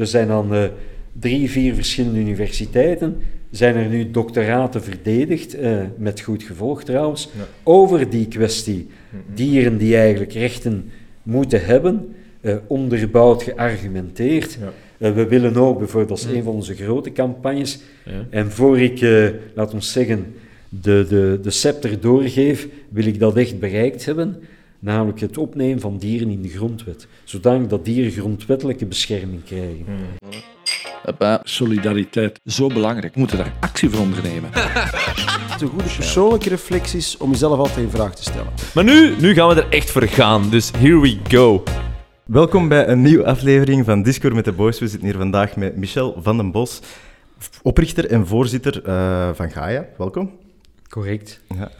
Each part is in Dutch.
Er zijn aan uh, drie, vier verschillende universiteiten zijn er nu doctoraten verdedigd, uh, met goed gevolg trouwens, ja. over die kwestie. Dieren die eigenlijk rechten moeten hebben, uh, onderbouwd, geargumenteerd. Ja. we willen ook bijvoorbeeld, dat is een van onze grote campagnes, ja. en voor ik, laat ons zeggen, de, de, de scepter doorgeef, wil ik dat echt bereikt hebben namelijk het opnemen van dieren in de grondwet, zodanig dat dieren grondwettelijke bescherming krijgen. Hmm. Solidariteit, zo belangrijk. We moeten daar actie voor ondernemen. De goede persoonlijke reflecties om jezelf altijd in vraag te stellen. Maar nu, nu gaan we er echt voor gaan, dus here we go. Welkom bij een nieuwe aflevering van Discord met de Boys. We zitten hier vandaag met Michel van den Bos, oprichter en voorzitter uh, van Gaia. Welkom. Correct. Ja.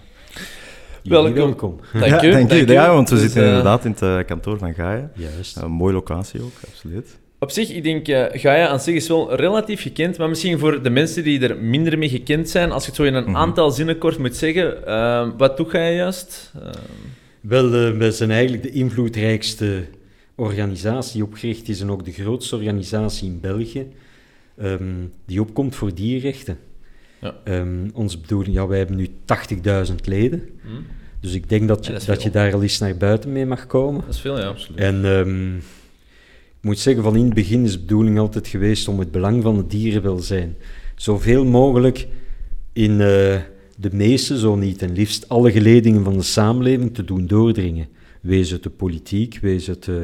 Welkom. welkom. Dank ja, u. Dank u. Ja, want we dus, zitten uh, inderdaad in het uh, kantoor van Gaia. Juist. Een mooie locatie ook, absoluut. Op zich, ik denk, uh, Gaia aan zich is wel relatief gekend, maar misschien voor de mensen die er minder mee gekend zijn, als je het zo in een mm -hmm. aantal zinnen kort moet zeggen, ehm, wat doet Gaia juist? Ehm, Wel, we zijn eigenlijk de invloedrijkste organisatie opgericht is en ook de grootste organisatie in België um, die opkomt voor dierrechten. Ja. Um, onze bedoeling, ja, wij hebben nu 80.000 leden. Hmm. Dus ik denk dat je, ja, dat, dat je daar al eens naar buiten mee mag komen. Dat is veel, ja, absoluut. En um, ik moet zeggen, van in het begin is de bedoeling altijd geweest om het belang van het dierenwelzijn zoveel mogelijk in uh, de meeste, zo niet en liefst alle geledingen van de samenleving te doen doordringen. Wees het de politiek, wees het uh,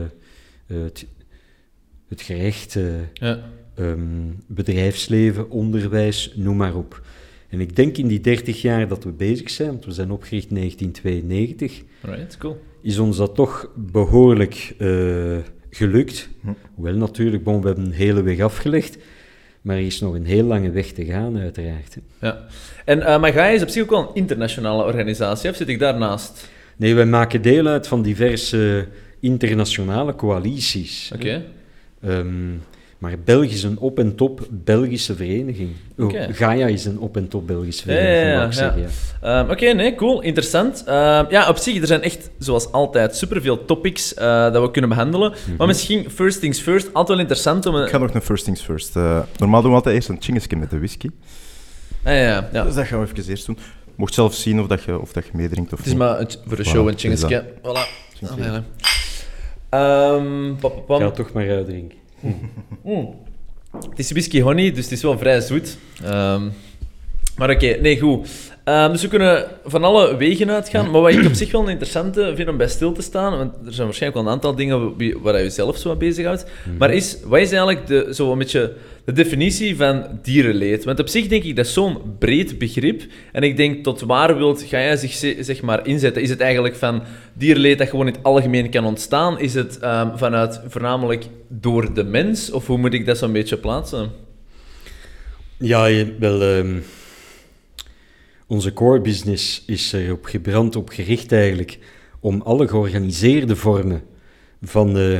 het, het gerecht, uh, ja. Um, bedrijfsleven, onderwijs, noem maar op. En ik denk in die 30 jaar dat we bezig zijn, want we zijn opgericht in 1992, right, cool. is ons dat toch behoorlijk uh, gelukt. Hm. Hoewel natuurlijk, bon, we hebben een hele weg afgelegd, maar er is nog een heel lange weg te gaan, uiteraard. Ja. En uh, Magai is op zich ook wel een internationale organisatie, of zit ik daarnaast? Nee, wij maken deel uit van diverse internationale coalities. Oké. Okay. Um, maar België is een op- en top Belgische vereniging. Okay. Oh, Gaia is een op- en top Belgische vereniging, ja, ja, ja, ja. Um, Oké, okay, nee, cool, interessant. Uh, ja, op zich, er zijn echt, zoals altijd, superveel topics uh, dat we kunnen behandelen. Mm -hmm. Maar misschien, first things first, altijd wel interessant om... Een... Ik ga nog naar first things first. Uh, normaal doen we altijd eerst een chingesje met de whisky. Ah, ja, ja. Dus dat gaan we even eerst doen. Mocht zelf zien of dat je, of dat je meedrinkt of Het is niet. maar het, voor de show voilà, een chingesje. Voilà. Um, Ik ga toch maar uitdrinken. Mm. Het is whisky honey, dus het is wel vrij zoet. Um, maar oké, okay, nee, goed. Um, dus we kunnen van alle wegen uitgaan. Maar wat ik op zich wel een interessante vind om bij stil te staan, want er zijn waarschijnlijk wel een aantal dingen waar je zelf zo aan bezighoudt. Mm. Maar is, wat is eigenlijk de, zo een beetje de definitie van dierenleed? Want op zich denk ik dat zo'n breed begrip. En ik denk, tot waar wilt ga jij zich zeg maar inzetten? Is het eigenlijk van dierenleed dat gewoon in het algemeen kan ontstaan? Is het um, vanuit voornamelijk door de mens? Of hoe moet ik dat zo'n beetje plaatsen? Ja, wel... Um onze core business is erop gebrand, op gericht eigenlijk, om alle georganiseerde vormen van, uh,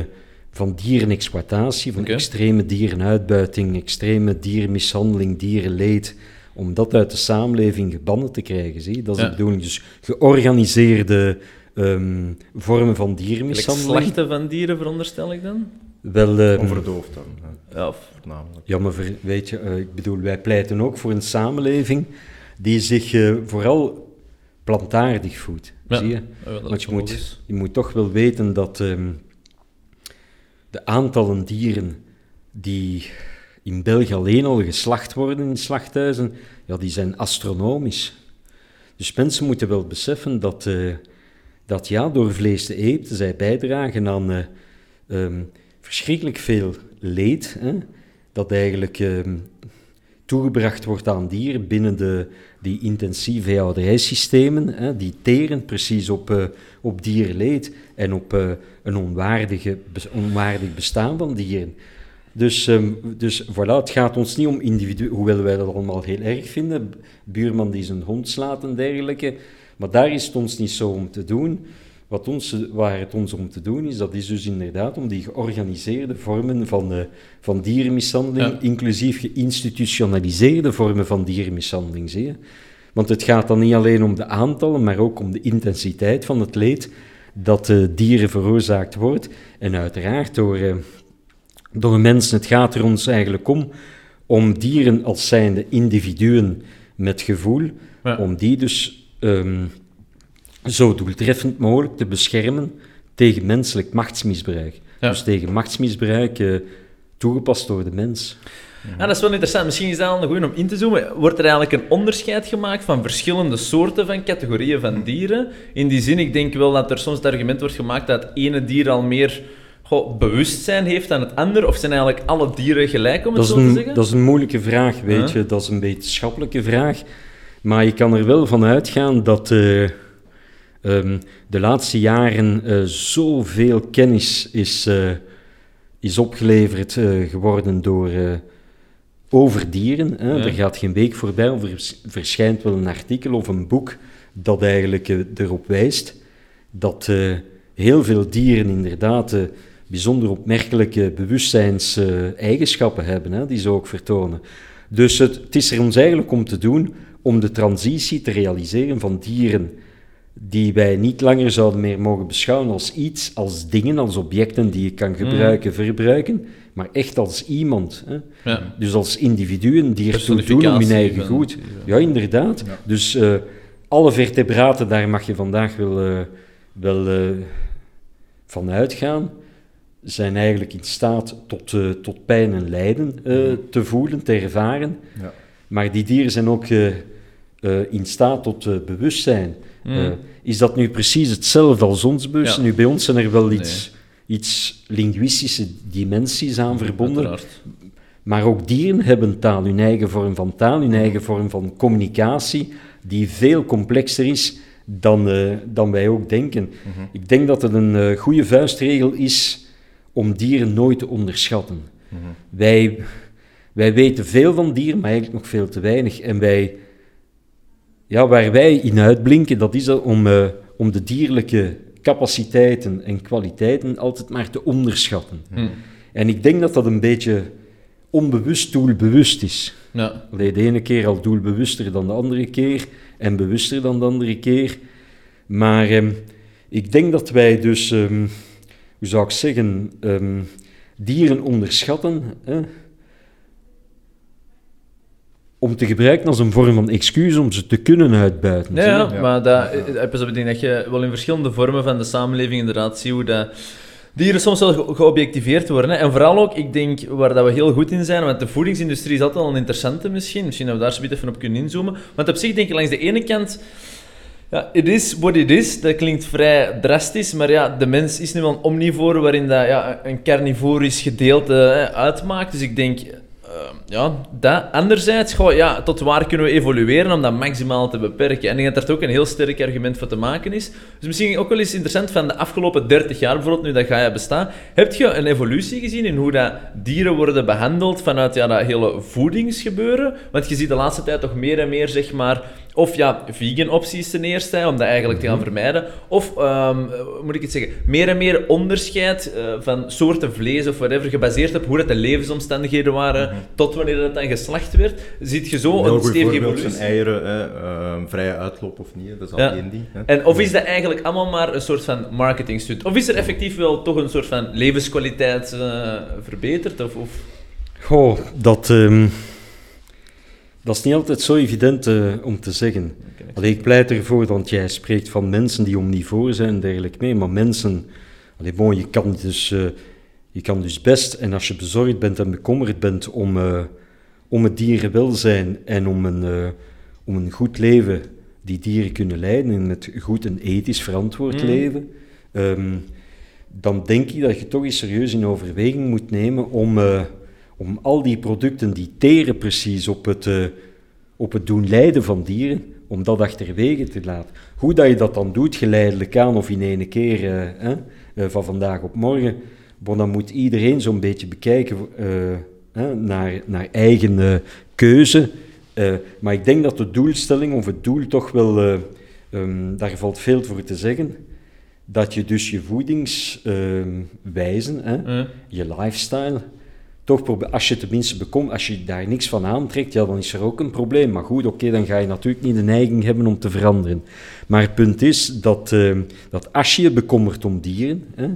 van dierenexploitatie, van okay. extreme dierenuitbuiting, extreme dierenmishandeling, dierenleed, om dat uit de samenleving gebannen te krijgen. Zie? Dat is ja. de bedoeling. Dus georganiseerde um, vormen van dierenmishandeling. Slachten van dieren, veronderstel ik dan? Wel, um, Onverdoofd dan. Ja, of... Ja, maar weet je, uh, ik bedoel, wij pleiten ook voor een samenleving die zich uh, vooral plantaardig voedt. Ja. Zie je? Ja, Want je moet, je moet toch wel weten dat um, de aantallen dieren die in België alleen al geslacht worden in slachthuizen, ja, die zijn astronomisch. Dus mensen moeten wel beseffen dat, uh, dat ja, door vlees te eten, zij bijdragen aan uh, um, verschrikkelijk veel leed. Hè? Dat eigenlijk um, toegebracht wordt aan dieren binnen de, die intensieve veehouderijsystemen, hè, die teren precies op, uh, op dierleed en op uh, een onwaardige, onwaardig bestaan van dieren. Dus, um, dus voilà, het gaat ons niet om individu, hoewel wij dat allemaal heel erg vinden, buurman die zijn hond slaat en dergelijke, maar daar is het ons niet zo om te doen. Wat ons, waar het ons om te doen is, dat is dus inderdaad om die georganiseerde vormen van, uh, van dierenmishandeling, ja. inclusief geïnstitutionaliseerde vormen van dierenmishandeling, zie je? Want het gaat dan niet alleen om de aantallen, maar ook om de intensiteit van het leed dat uh, dieren veroorzaakt wordt. En uiteraard door, uh, door mensen. Het gaat er ons eigenlijk om om dieren als zijnde individuen met gevoel, om die dus ehm, zo doeltreffend mogelijk te beschermen tegen menselijk machtsmisbruik. Dus tegen machtsmisbruik uh, toegepast door de mens. Ja, dat is wel interessant. Misschien is dat al een goede om in te zoomen. Wordt er eigenlijk een onderscheid gemaakt van verschillende soorten van categorieën van dieren? In die zin, ik denk wel dat er soms het argument wordt gemaakt dat het ene dier al meer goh, bewustzijn heeft dan het andere? Of zijn eigenlijk alle dieren gelijk, om het zo te zeggen? Dat is een moeilijke vraag, weet je. Dat is een wetenschappelijke vraag. Maar je kan er wel van uitgaan dat uh, um, de laatste jaren uh, zoveel kennis is, uh, is opgeleverd geworden door, over dieren. Hè. Er gaat geen week voorbij of er verschijnt wel een artikel of een boek dat eigenlijk erop wijst dat heel veel dieren inderdaad bijzonder opmerkelijke bewustzijnseigenschappen hebben, hè, die ze ook vertonen. Dus het, het, is er ons eigenlijk om te doen om de transitie te realiseren van dieren die wij niet langer zouden meer mogen beschouwen als iets, als dingen, als objecten die je kan mm. gebruiken, verbruiken, maar echt als iemand. Hè. Ja. Dus als individuen die ertoe doen om hun eigen goed. Ja, inderdaad. Dus uh, alle vertebraten, daar mag je vandaag wel, uh, wel uh, van uitgaan zijn eigenlijk in staat tot, tot pijn en lijden uh, te voelen, te ervaren. Ja. Maar die dieren zijn ook in staat tot bewustzijn. Mm. is dat nu precies hetzelfde als ons? Ja. Nu, bij ons zijn er wel iets, nee. iets linguïstische dimensies aan verbonden. Uiteraard. Maar ook dieren hebben taal, hun eigen vorm van taal, hun eigen vorm van communicatie, die veel complexer is dan, dan wij ook denken. Mm -hmm. Ik denk dat het een goede vuistregel is om dieren nooit te onderschatten. Mhm. wij, wij weten veel van dieren, maar eigenlijk nog veel te weinig. En wij, ja, waar wij in uitblinken, dat is om, uh, om de dierlijke capaciteiten en kwaliteiten altijd maar te onderschatten. Mhm. En ik denk dat dat een beetje onbewust doelbewust is. Ja. Allee, de ene keer al doelbewuster dan de andere keer en bewuster dan de andere keer. Maar um, ik denk dat wij dus um, hoe zou ik zeggen, um, dieren onderschatten. Hè, om te gebruiken als een vorm van excuus om ze te kunnen uitbuiten. Ja, ja, maar dat, ik denk dat je wel in verschillende vormen van de samenleving inderdaad ziet hoe dat dieren soms wel geobjectiveerd worden. Hè. En vooral ook, ik denk, waar dat we heel goed in zijn, want de voedingsindustrie is altijd al een interessante misschien, misschien dat we daar zo even op kunnen inzoomen. Want op zich denk ik langs de ene kant ja, it is what it is. Dat klinkt vrij drastisch, maar ja, de mens is nu wel een omnivore waarin dat, ja, een carnivorisch gedeelte hè, uitmaakt. Dus ik denk, ja, dat. Anderzijds, goh, ja, tot waar kunnen we evolueren om dat maximaal te beperken? En ik denk dat daar ook een heel sterk argument voor te maken is. Dus misschien ook wel eens interessant van de afgelopen 30 jaar, bijvoorbeeld, nu dat Gaia bestaat. Heb je een evolutie gezien in hoe dat dieren worden behandeld vanuit ja, dat hele voedingsgebeuren? Want je ziet de laatste tijd toch meer en meer, zeg maar of ja, vegan opties ten eerste, om dat eigenlijk te gaan mhm. vermijden. Of, um, moet ik het zeggen, meer en meer onderscheid uh, van soorten vlees of whatever, gebaseerd op hoe dat de levensomstandigheden waren, mm tot wanneer dat dan geslacht werd. Ziet je zo een, een stevige evolutie. zijn eieren, uh, vrije uitloop of niet, dat is al ja. één ding. Hè. En of is dat eigenlijk allemaal maar een soort van marketingstunt? Of is er effectief wel toch een soort van levenskwaliteit uh, verbeterd? Of, of... Goh, dat... Um dat is niet altijd zo evident uh, om te zeggen. Allee, ik pleit ervoor, want jij spreekt van mensen die omnivoor zijn en dergelijke mee, maar mensen, allee, bon, je, kan dus, uh, je kan dus best, en als je bezorgd bent en bekommerd bent om, uh, om het dierenwelzijn en om een, om een goed leven die dieren kunnen leiden, en het goed en ethisch verantwoord mm. leven, um, dan denk ik dat je toch eens serieus in overweging moet nemen om om al die producten die teren precies op het, op het doen lijden van dieren, om dat achterwege te laten. Hoe dat je dat dan doet, geleidelijk aan of in één keer van vandaag op morgen, bon, dan moet iedereen zo'n beetje bekijken naar, naar eigen keuze. maar ik denk dat de doelstelling of het doel toch wel, um, daar valt veel voor te zeggen, dat je dus je voedingswijzen, je lifestyle, toch als je tenminste bekomt, als je daar niks van aantrekt, ja, dan is er ook een probleem. Maar goed, oké, dan ga je natuurlijk niet de neiging hebben om te veranderen. Maar het punt is dat, uh, dat als je je bekommert om dieren, hè,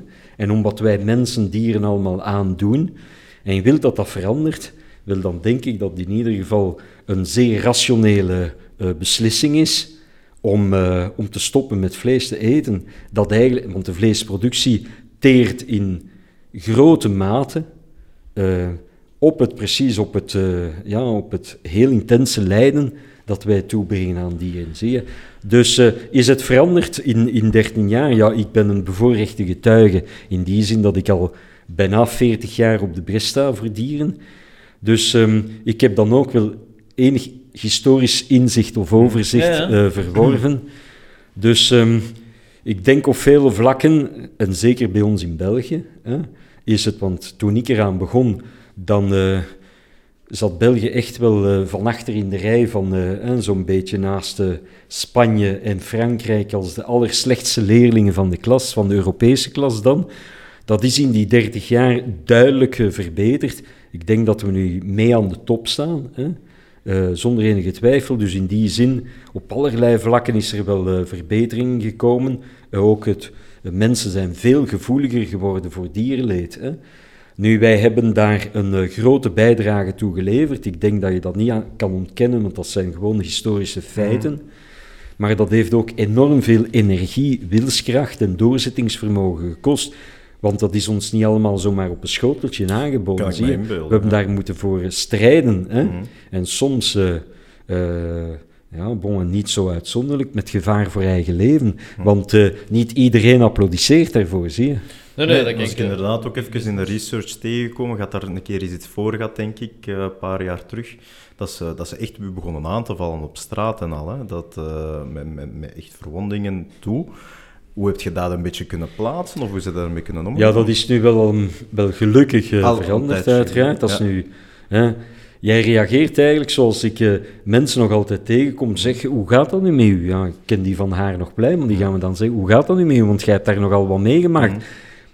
en om wat wij mensen dieren allemaal aandoen, en je wilt dat dat verandert, wel, dan denk ik dat in ieder geval een zeer rationele uh, beslissing is om, uh, om te stoppen met vlees te eten. Dat eigenlijk, want de vleesproductie teert in grote mate uh, op het, precies op het, ja, op het heel intense lijden dat wij toebrengen aan dieren. Zie je? Dus uh, is het veranderd in, in 13 jaar? Ja, ik ben een bevoorrechte getuige in die zin dat ik al bijna 40 jaar op de brest sta voor dieren. Dus um, ik heb dan ook wel enig historisch inzicht of overzicht ja, ja. Uh, verworven. Dus um, ik denk op vele vlakken, en zeker bij ons in België, hè, is het, want toen ik eraan begon, dan... Uh, zat België echt wel uh, van achter in de rij van uh, zo'n beetje naast uh, Spanje en Frankrijk als de allerslechtste leerlingen van de klas, van de Europese klas dan. Dat is in die 30 jaar duidelijk verbeterd. Ik denk dat we nu mee aan de top staan, hè? zonder enige twijfel. Dus in die zin, op allerlei vlakken is er wel verbetering gekomen. ook het, mensen zijn veel gevoeliger geworden voor dierenleed. Hè? Nu, wij hebben daar een uh, grote bijdrage toe geleverd. Ik denk dat je dat niet kan ontkennen, want dat zijn gewoon historische feiten. Mhm. Maar dat heeft ook enorm veel energie, wilskracht en doorzettingsvermogen gekost. Want dat is ons niet allemaal zomaar op een schoteltje aangeboden. Zie je? we hebben daar moeten voor strijden. Hè? Mhm. En soms, uh, uh, ja, bon, niet zo uitzonderlijk, met gevaar voor eigen leven. Mhm. Want niet iedereen applaudisseert daarvoor, zie je. Nee, nee, dat was ik inderdaad ook even in de research tegengekomen. Gaat daar een keer iets voor gehad, denk ik, eh, een paar jaar terug. Dat ze, dat ze echt begonnen aan te vallen op straat en al. Hè. Dat, uh, met, met, met, echt verwondingen toe. Hoe heb je dat een beetje kunnen plaatsen? Of hoe is je daarmee kunnen omgaan? Ja, dat is nu wel, wel gelukkig uh, veranderd, uiteraard. Dat is nu... Hè, Jij reageert eigenlijk zoals ik uh, mensen nog altijd tegenkom. Zeg, hoe gaat dat nu met u? Ja, ik ken die van haar nog blij, maar die gaan we dan zeggen, hoe gaat dat nu met u? Want jij hebt daar nogal wat meegemaakt. Mm.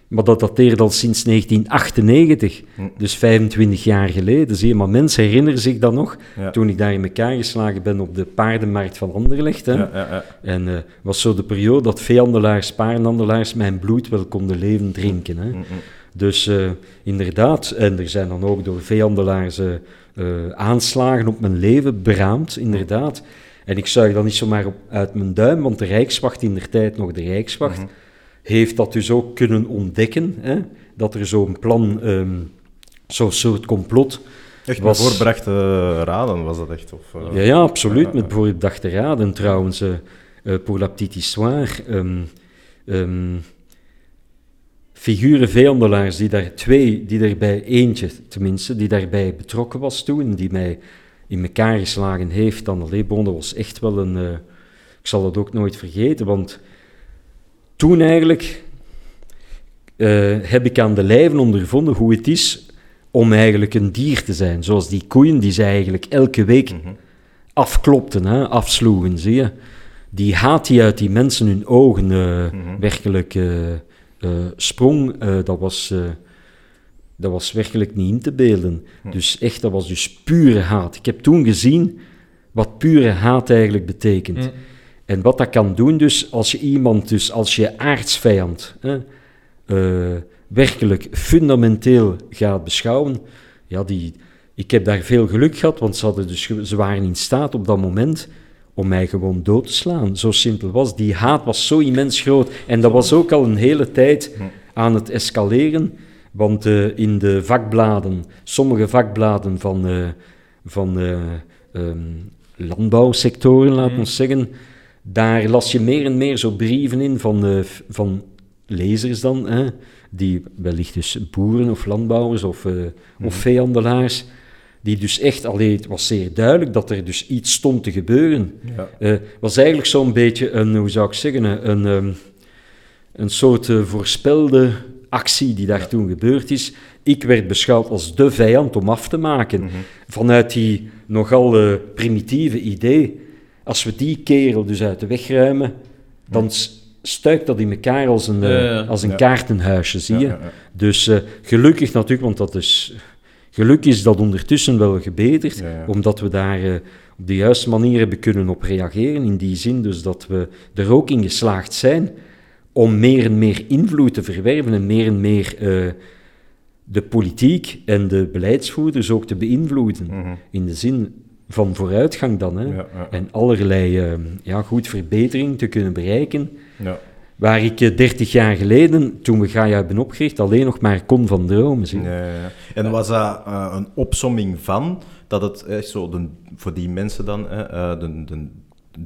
Maar dat dateert al sinds 1998, hm. dus 25 jaar geleden. Zie je, maar mensen herinneren zich dat nog, toen ik daar in elkaar geslagen ben op de paardenmarkt van Anderlecht. Hè. Ja, ja, en uh, was zo de periode dat veehandelaars, paardenhandelaars mijn bloed wel konden leven drinken. Hè. Hm, hm. Dus uh, inderdaad, en er zijn dan ook door veehandelaars uh, aanslagen op mijn leven beraamd, inderdaad. En ik zuig dat niet zomaar op, uit mijn duim, want de Rijkswacht in der tijd nog de Rijkswacht heeft dat dus ook kunnen ontdekken, hè, dat er zo'n plan, um, zo'n soort complot... Echt was... met voorbedachte raden was dat echt? Of, uh... ja, ja, absoluut, met voorbedachte raden trouwens. Uh, pour la petite histoire... Um, um, figuren vijandelaars, die daar twee, die daarbij, eentje tenminste, die daarbij betrokken was toen, die mij in elkaar geslagen heeft, dan alleen, bon, dat was echt wel een... Uh, ik zal dat ook nooit vergeten, want toen eigenlijk uh, heb ik aan de lijven ondervonden hoe het is om eigenlijk een dier te zijn. Zoals die koeien die ze eigenlijk elke week mm afklopten, hè, afsloegen, zie je. Die haat die uit die mensen hun ogen uh, mm werkelijk uh, sprong, dat, was, dat was werkelijk niet in te beelden. Mhm. Dus echt, dat was dus pure haat. Ik heb toen gezien wat pure haat eigenlijk betekent. En wat dat kan doen, dus als je iemand, dus als je aardsvijand hè, uh, werkelijk fundamenteel gaat beschouwen, ja, die, ik heb daar veel geluk gehad, want ze, hadden dus, ze waren in staat op dat moment om mij gewoon dood te slaan. Zo simpel was. Die haat was zo immens groot. En dat was ook al een hele tijd aan het escaleren. Want uh, in de vakbladen, sommige vakbladen van, uh, van um, landbouwsectoren, laten we mm. zeggen, daar las je meer en meer zo brieven in van, van lezers dan, hè, die wellicht dus boeren of landbouwers of, uh, mm. of veehandelaars, die dus echt, alleen het was zeer duidelijk dat er dus iets stond te gebeuren. Het ja. uh, was eigenlijk zo'n beetje een, hoe zou ik zeggen, een, um, een soort voorspelde actie die daar toen gebeurd is. Ik werd beschouwd als de vijand om af te maken. Mm -hmm. Vanuit die nogal primitieve idee als we die kerel dus uit de weg ruimen, dan stuikt dat in elkaar als een, uh, als een kaartenhuisje, zie je. Dus uh, gelukkig natuurlijk, want dat is... Gelukkig is dat ondertussen wel gebeterd, omdat we daar uh, op de juiste manier hebben kunnen op reageren. In die zin dus dat we er ook in geslaagd zijn om meer en meer invloed te verwerven en meer en meer de politiek en de beleidsvoerders ook te beïnvloeden. Mhm. In de zin van vooruitgang dan. Hè? Ja, ja. En allerlei uh, ja, goed verbetering te kunnen bereiken. Ja. Waar ik uh, 30 jaar geleden, toen we Gaia hebben opgericht, alleen nog maar kon van dromen. Zie. Ja, ja. En was dat uh, een opsomming van dat het eh, zo de, voor die mensen dan eh, de, de,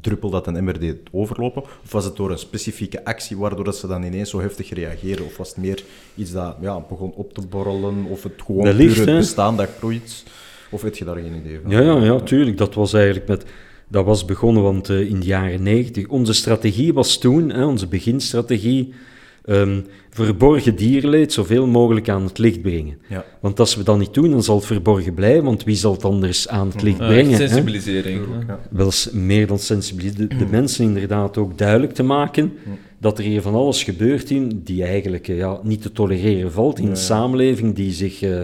druppel dat een emmer deed overlopen? Of was het door een specifieke actie waardoor dat ze dan ineens zo heftig reageerden? Of was het meer iets dat ja, begon op te borrelen? Of het gewoon Wellicht, puur het bestaan dat groeit? Of weet je daar geen idee van? Ja, ja, ja, tuurlijk. Dat was eigenlijk met... Dat was begonnen, want uh, in de jaren negentig... Onze strategie was toen, hè, onze beginstrategie... Um, verborgen dierenleed zoveel mogelijk aan het licht brengen. Ja. Want als we dat niet doen, dan zal het verborgen blijven, want wie zal het anders aan het licht Ja, brengen? hè? sensibilisering. Ja. Wel s- meer dan sensibiliseren. De, de mensen inderdaad ook duidelijk te maken dat er hier van alles gebeurt in die eigenlijk eh, ja, niet te tolereren valt in Ja, een ja. samenleving die zich, eh,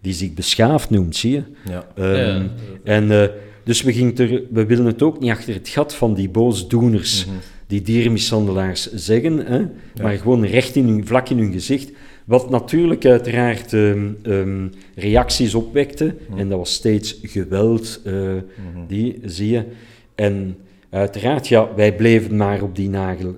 die zich beschaafd noemt, zie je? Ja. Ehm, Ja. En eh, dus we, gingen er, we willen het ook niet achter het gat van die boosdoeners, Mhm. die dierenmishandelaars zeggen, hè, maar gewoon recht in hun, vlak in hun gezicht. Wat natuurlijk uiteraard ehm, ehm, reacties opwekte, en dat was steeds geweld, eh, die zie je. En uiteraard, ja, wij bleven maar op die nagel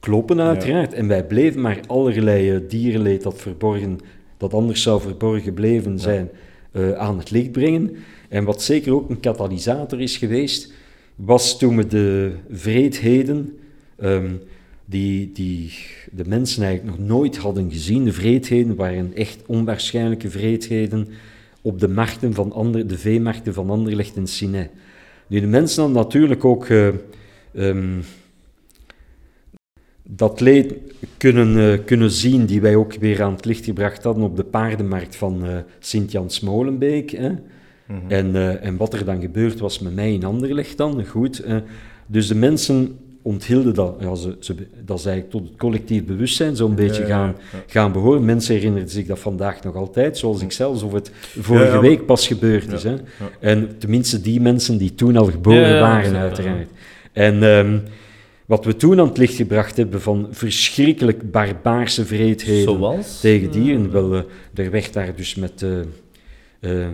kloppen, uiteraard. En wij bleven maar allerlei eh, dierenleed dat verborgen, dat anders zou verborgen bleven zijn, eh, aan het licht brengen. En wat zeker ook een katalysator is geweest, was toen we de vreedheden, ehm, die, die de mensen eigenlijk nog nooit hadden gezien, de vreedheden waren echt onwaarschijnlijke vreedheden op de markten van andere, de veemarkten van Anderlecht en Sine. Nu, de mensen hadden natuurlijk ook eh, ehm, dat leed kunnen, eh, kunnen zien, die wij ook weer aan het licht gebracht hadden op de paardenmarkt van eh Sint-Jans-Molenbeek. Hè? Mhm. En, eh, en wat er dan gebeurd was met mij in Anderlecht dan, goed. dus de mensen onthilden dat, ja, ze, ze, dat is eigenlijk tot het collectief bewustzijn zo'n beetje ja, gaan, ja. gaan behoren. Mensen herinneren zich dat vandaag nog altijd, zoals ik zelf, alsof het vorige week pas gebeurd is. Hè? En tenminste die mensen die toen al geboren waren, uiteraard. En ehm, wat we toen aan het licht gebracht hebben van verschrikkelijk barbaarse vreedheden Zoals? tegen dieren, wel, eh, er werd daar dus met... eh, eh,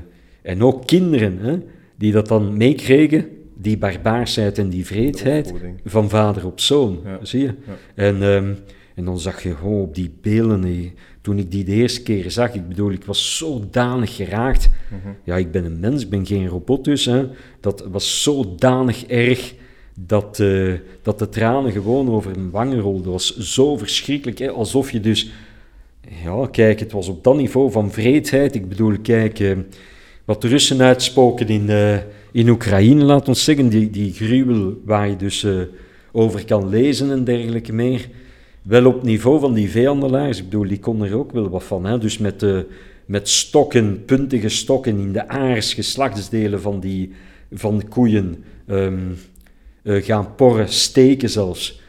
en ook kinderen, hè, die dat dan meekregen, die barbaarsheid en die vreedheid, van vader op zoon, Ja. zie je? En, ehm, en dan zag je gewoon op die beelden, eh, toen ik die de eerste keer zag, ik bedoel, ik was zodanig geraakt. Mhm. Ja, ik ben een mens, ik ben geen robot dus, hè. dat was zodanig erg dat, eh, dat de tranen gewoon over mijn wangen rolden. Dat was zo verschrikkelijk, hè. alsof je dus... Ja, kijk, het was op dat niveau van vreedheid. Ik bedoel, kijk, eh, wat de Russen uitspoken in, eh, in Oekraïne, laat ons zeggen, die, die gruwel waar je dus over kan lezen en dergelijke meer. Wel op niveau van die veehandelaars, ik bedoel, die konden er ook wel wat van. Hè? Dus met, met stokken, puntige stokken in de aars, geslachtsdelen van die van de koeien ehm, eh, gaan porren, steken zelfs.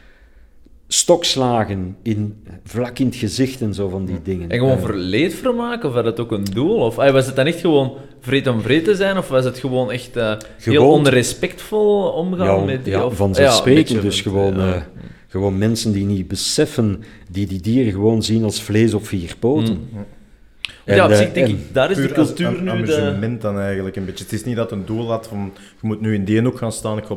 Stokslagen in, vlak in het gezicht en zo van die dingen. En gewoon Eh, voor leedvermaak, of had het ook een doel? Of ah, was het dan echt gewoon vreed om vreed te zijn, of was het gewoon echt eh, heel onrespectvol omgaan Ja, met die? ja, of, vanzelfsprekend. ja, dus gewoon, ja. eh, gewoon mensen die niet beseffen, die die dieren gewoon zien als vlees op vier poten. Mm. En, ja, op zich denk en- ik, daar is de cultuur am- nu de... amusement dan eigenlijk een beetje. Het is niet dat een doel had van je moet nu in die hoek gaan staan, ik ga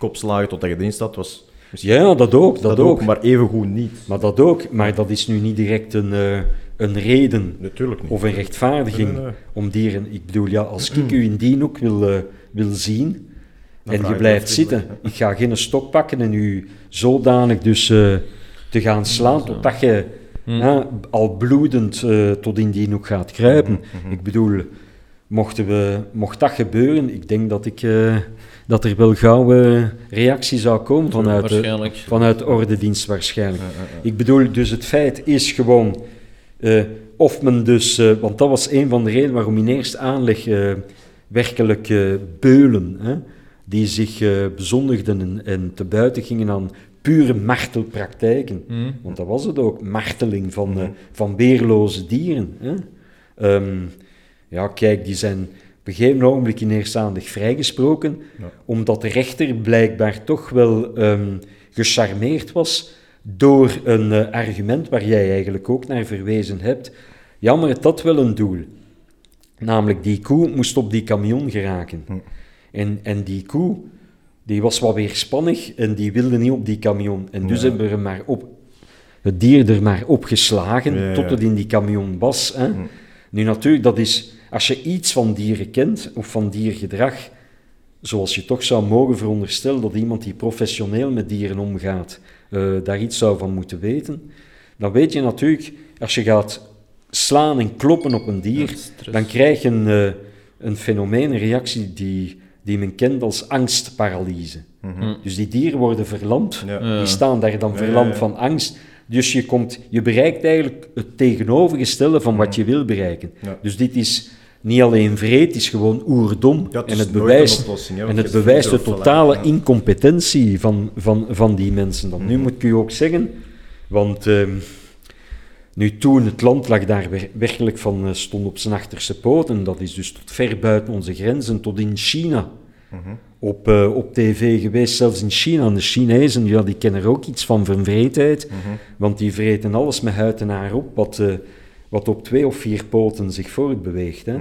kop slagen totdat je erin staat. Was Ja, dat ook, dat, ook. maar even goed niet. Maar dat ook, maar dat is nu niet direct een, eh, een reden Natuurlijk niet. of een rechtvaardiging Nee, nee, nee. om dieren... Ik bedoel, ja, als ik u in die hoek wil, eh, wil zien Dan en je blijft zitten, ik ga geen stok pakken en u zodanig dus eh, te gaan slaan totdat je Hm. ja, al bloedend eh, tot in die hoek gaat kruipen. Ik bedoel, mochten we, mocht dat gebeuren, ik denk dat, ik, eh, dat er wel gauw eh, reactie zou komen vanuit de, vanuit de ordendienst waarschijnlijk. Ik bedoel, dus het feit is gewoon, eh, of men dus, eh, want dat was een van de redenen waarom in eerste aanleg werkelijk beulen, hè, die zich bezondigden en, en te buiten gingen aan pure martelpraktijken. Hm. Want dat was het ook, marteling van, eh, van weerloze dieren. Hè. Ehm, ja, kijk, die zijn op een gegeven ogenblik vrijgesproken, Ja. omdat de rechter blijkbaar toch wel ehm, gecharmeerd was door een eh, argument waar jij eigenlijk ook naar verwezen hebt. jammer het dat wel een doel. Namelijk, die koe moest op die camion geraken. En, en die koe, die was wat weerspannig en die wilde niet op die camion. En dus hebben we maar op, het dier er maar op geslagen tot het in die camion was. Hè. Nu natuurlijk, dat is, als je iets van dieren kent, of van diergedrag, zoals je toch zou mogen veronderstellen dat iemand die professioneel met dieren omgaat, uh, daar iets zou van moeten weten, dan weet je natuurlijk, als je gaat slaan en kloppen op een dier, dan krijg je een, uh, een fenomeen, een reactie die, die men kent als angstparalyse. Mm Dus die dieren worden verlamd, die staan daar dan verlamd van angst. Dus je, komt, je bereikt eigenlijk het tegenovergestelde van wat mhm. je wil bereiken. Dus dit is niet alleen vreed, is gewoon oerdom. en het bewijst, en het bewijst de totale incompetentie van, van, van die mensen. Dan. Nu mhm. moet ik u ook zeggen, want ehm, nu toen het land lag daar werkelijk van, uh, stond op zijn achterste poten, dat is dus tot ver buiten onze grenzen, tot in China. Mhm. Op, uh, op tv geweest, zelfs in China. En de Chinezen, ja, die kennen er ook iets van vervreedheid, mm want die vreten alles met huid en haar op, wat... Wat op twee of vier poten zich voortbeweegt. Hè.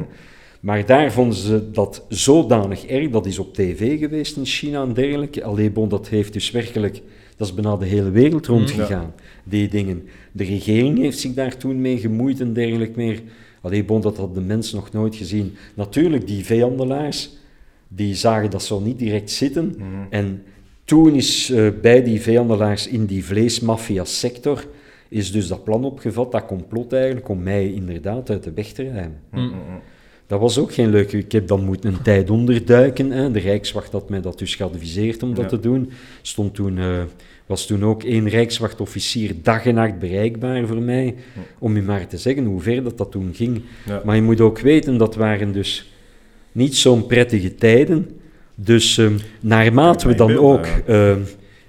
Maar daar vonden ze dat zodanig erg, dat is op tv geweest in China en dergelijke. Alleen bon, dat heeft dus werkelijk, dat is bijna de hele wereld rondgegaan, die dingen. De regering heeft zich daar toen mee gemoeid en dergelijke meer. Alleen bon, dat had de mensen nog nooit gezien. Natuurlijk, die veehandelaars, die zagen dat zo niet direct zitten. Mhm. En toen is uh, bij die veehandelaars in die vleesmafia-sector is dus dat plan opgevat, dat complot eigenlijk, om mij inderdaad uit de weg te ruimen. Mm. Mm, mm, dat was ook geen leuke. Ik heb dan moeten een tijd onderduiken. Hè. De Rijkswacht had mij dat dus geadviseerd om dat te doen. Stond toen, uh, was toen ook één Rijkswachtofficier dag en nacht bereikbaar voor mij, om je maar te zeggen hoe ver dat, dat toen ging. Maar je moet ook weten, dat waren dus niet zo'n prettige tijden. Dus uh, naarmate we dan ook uh,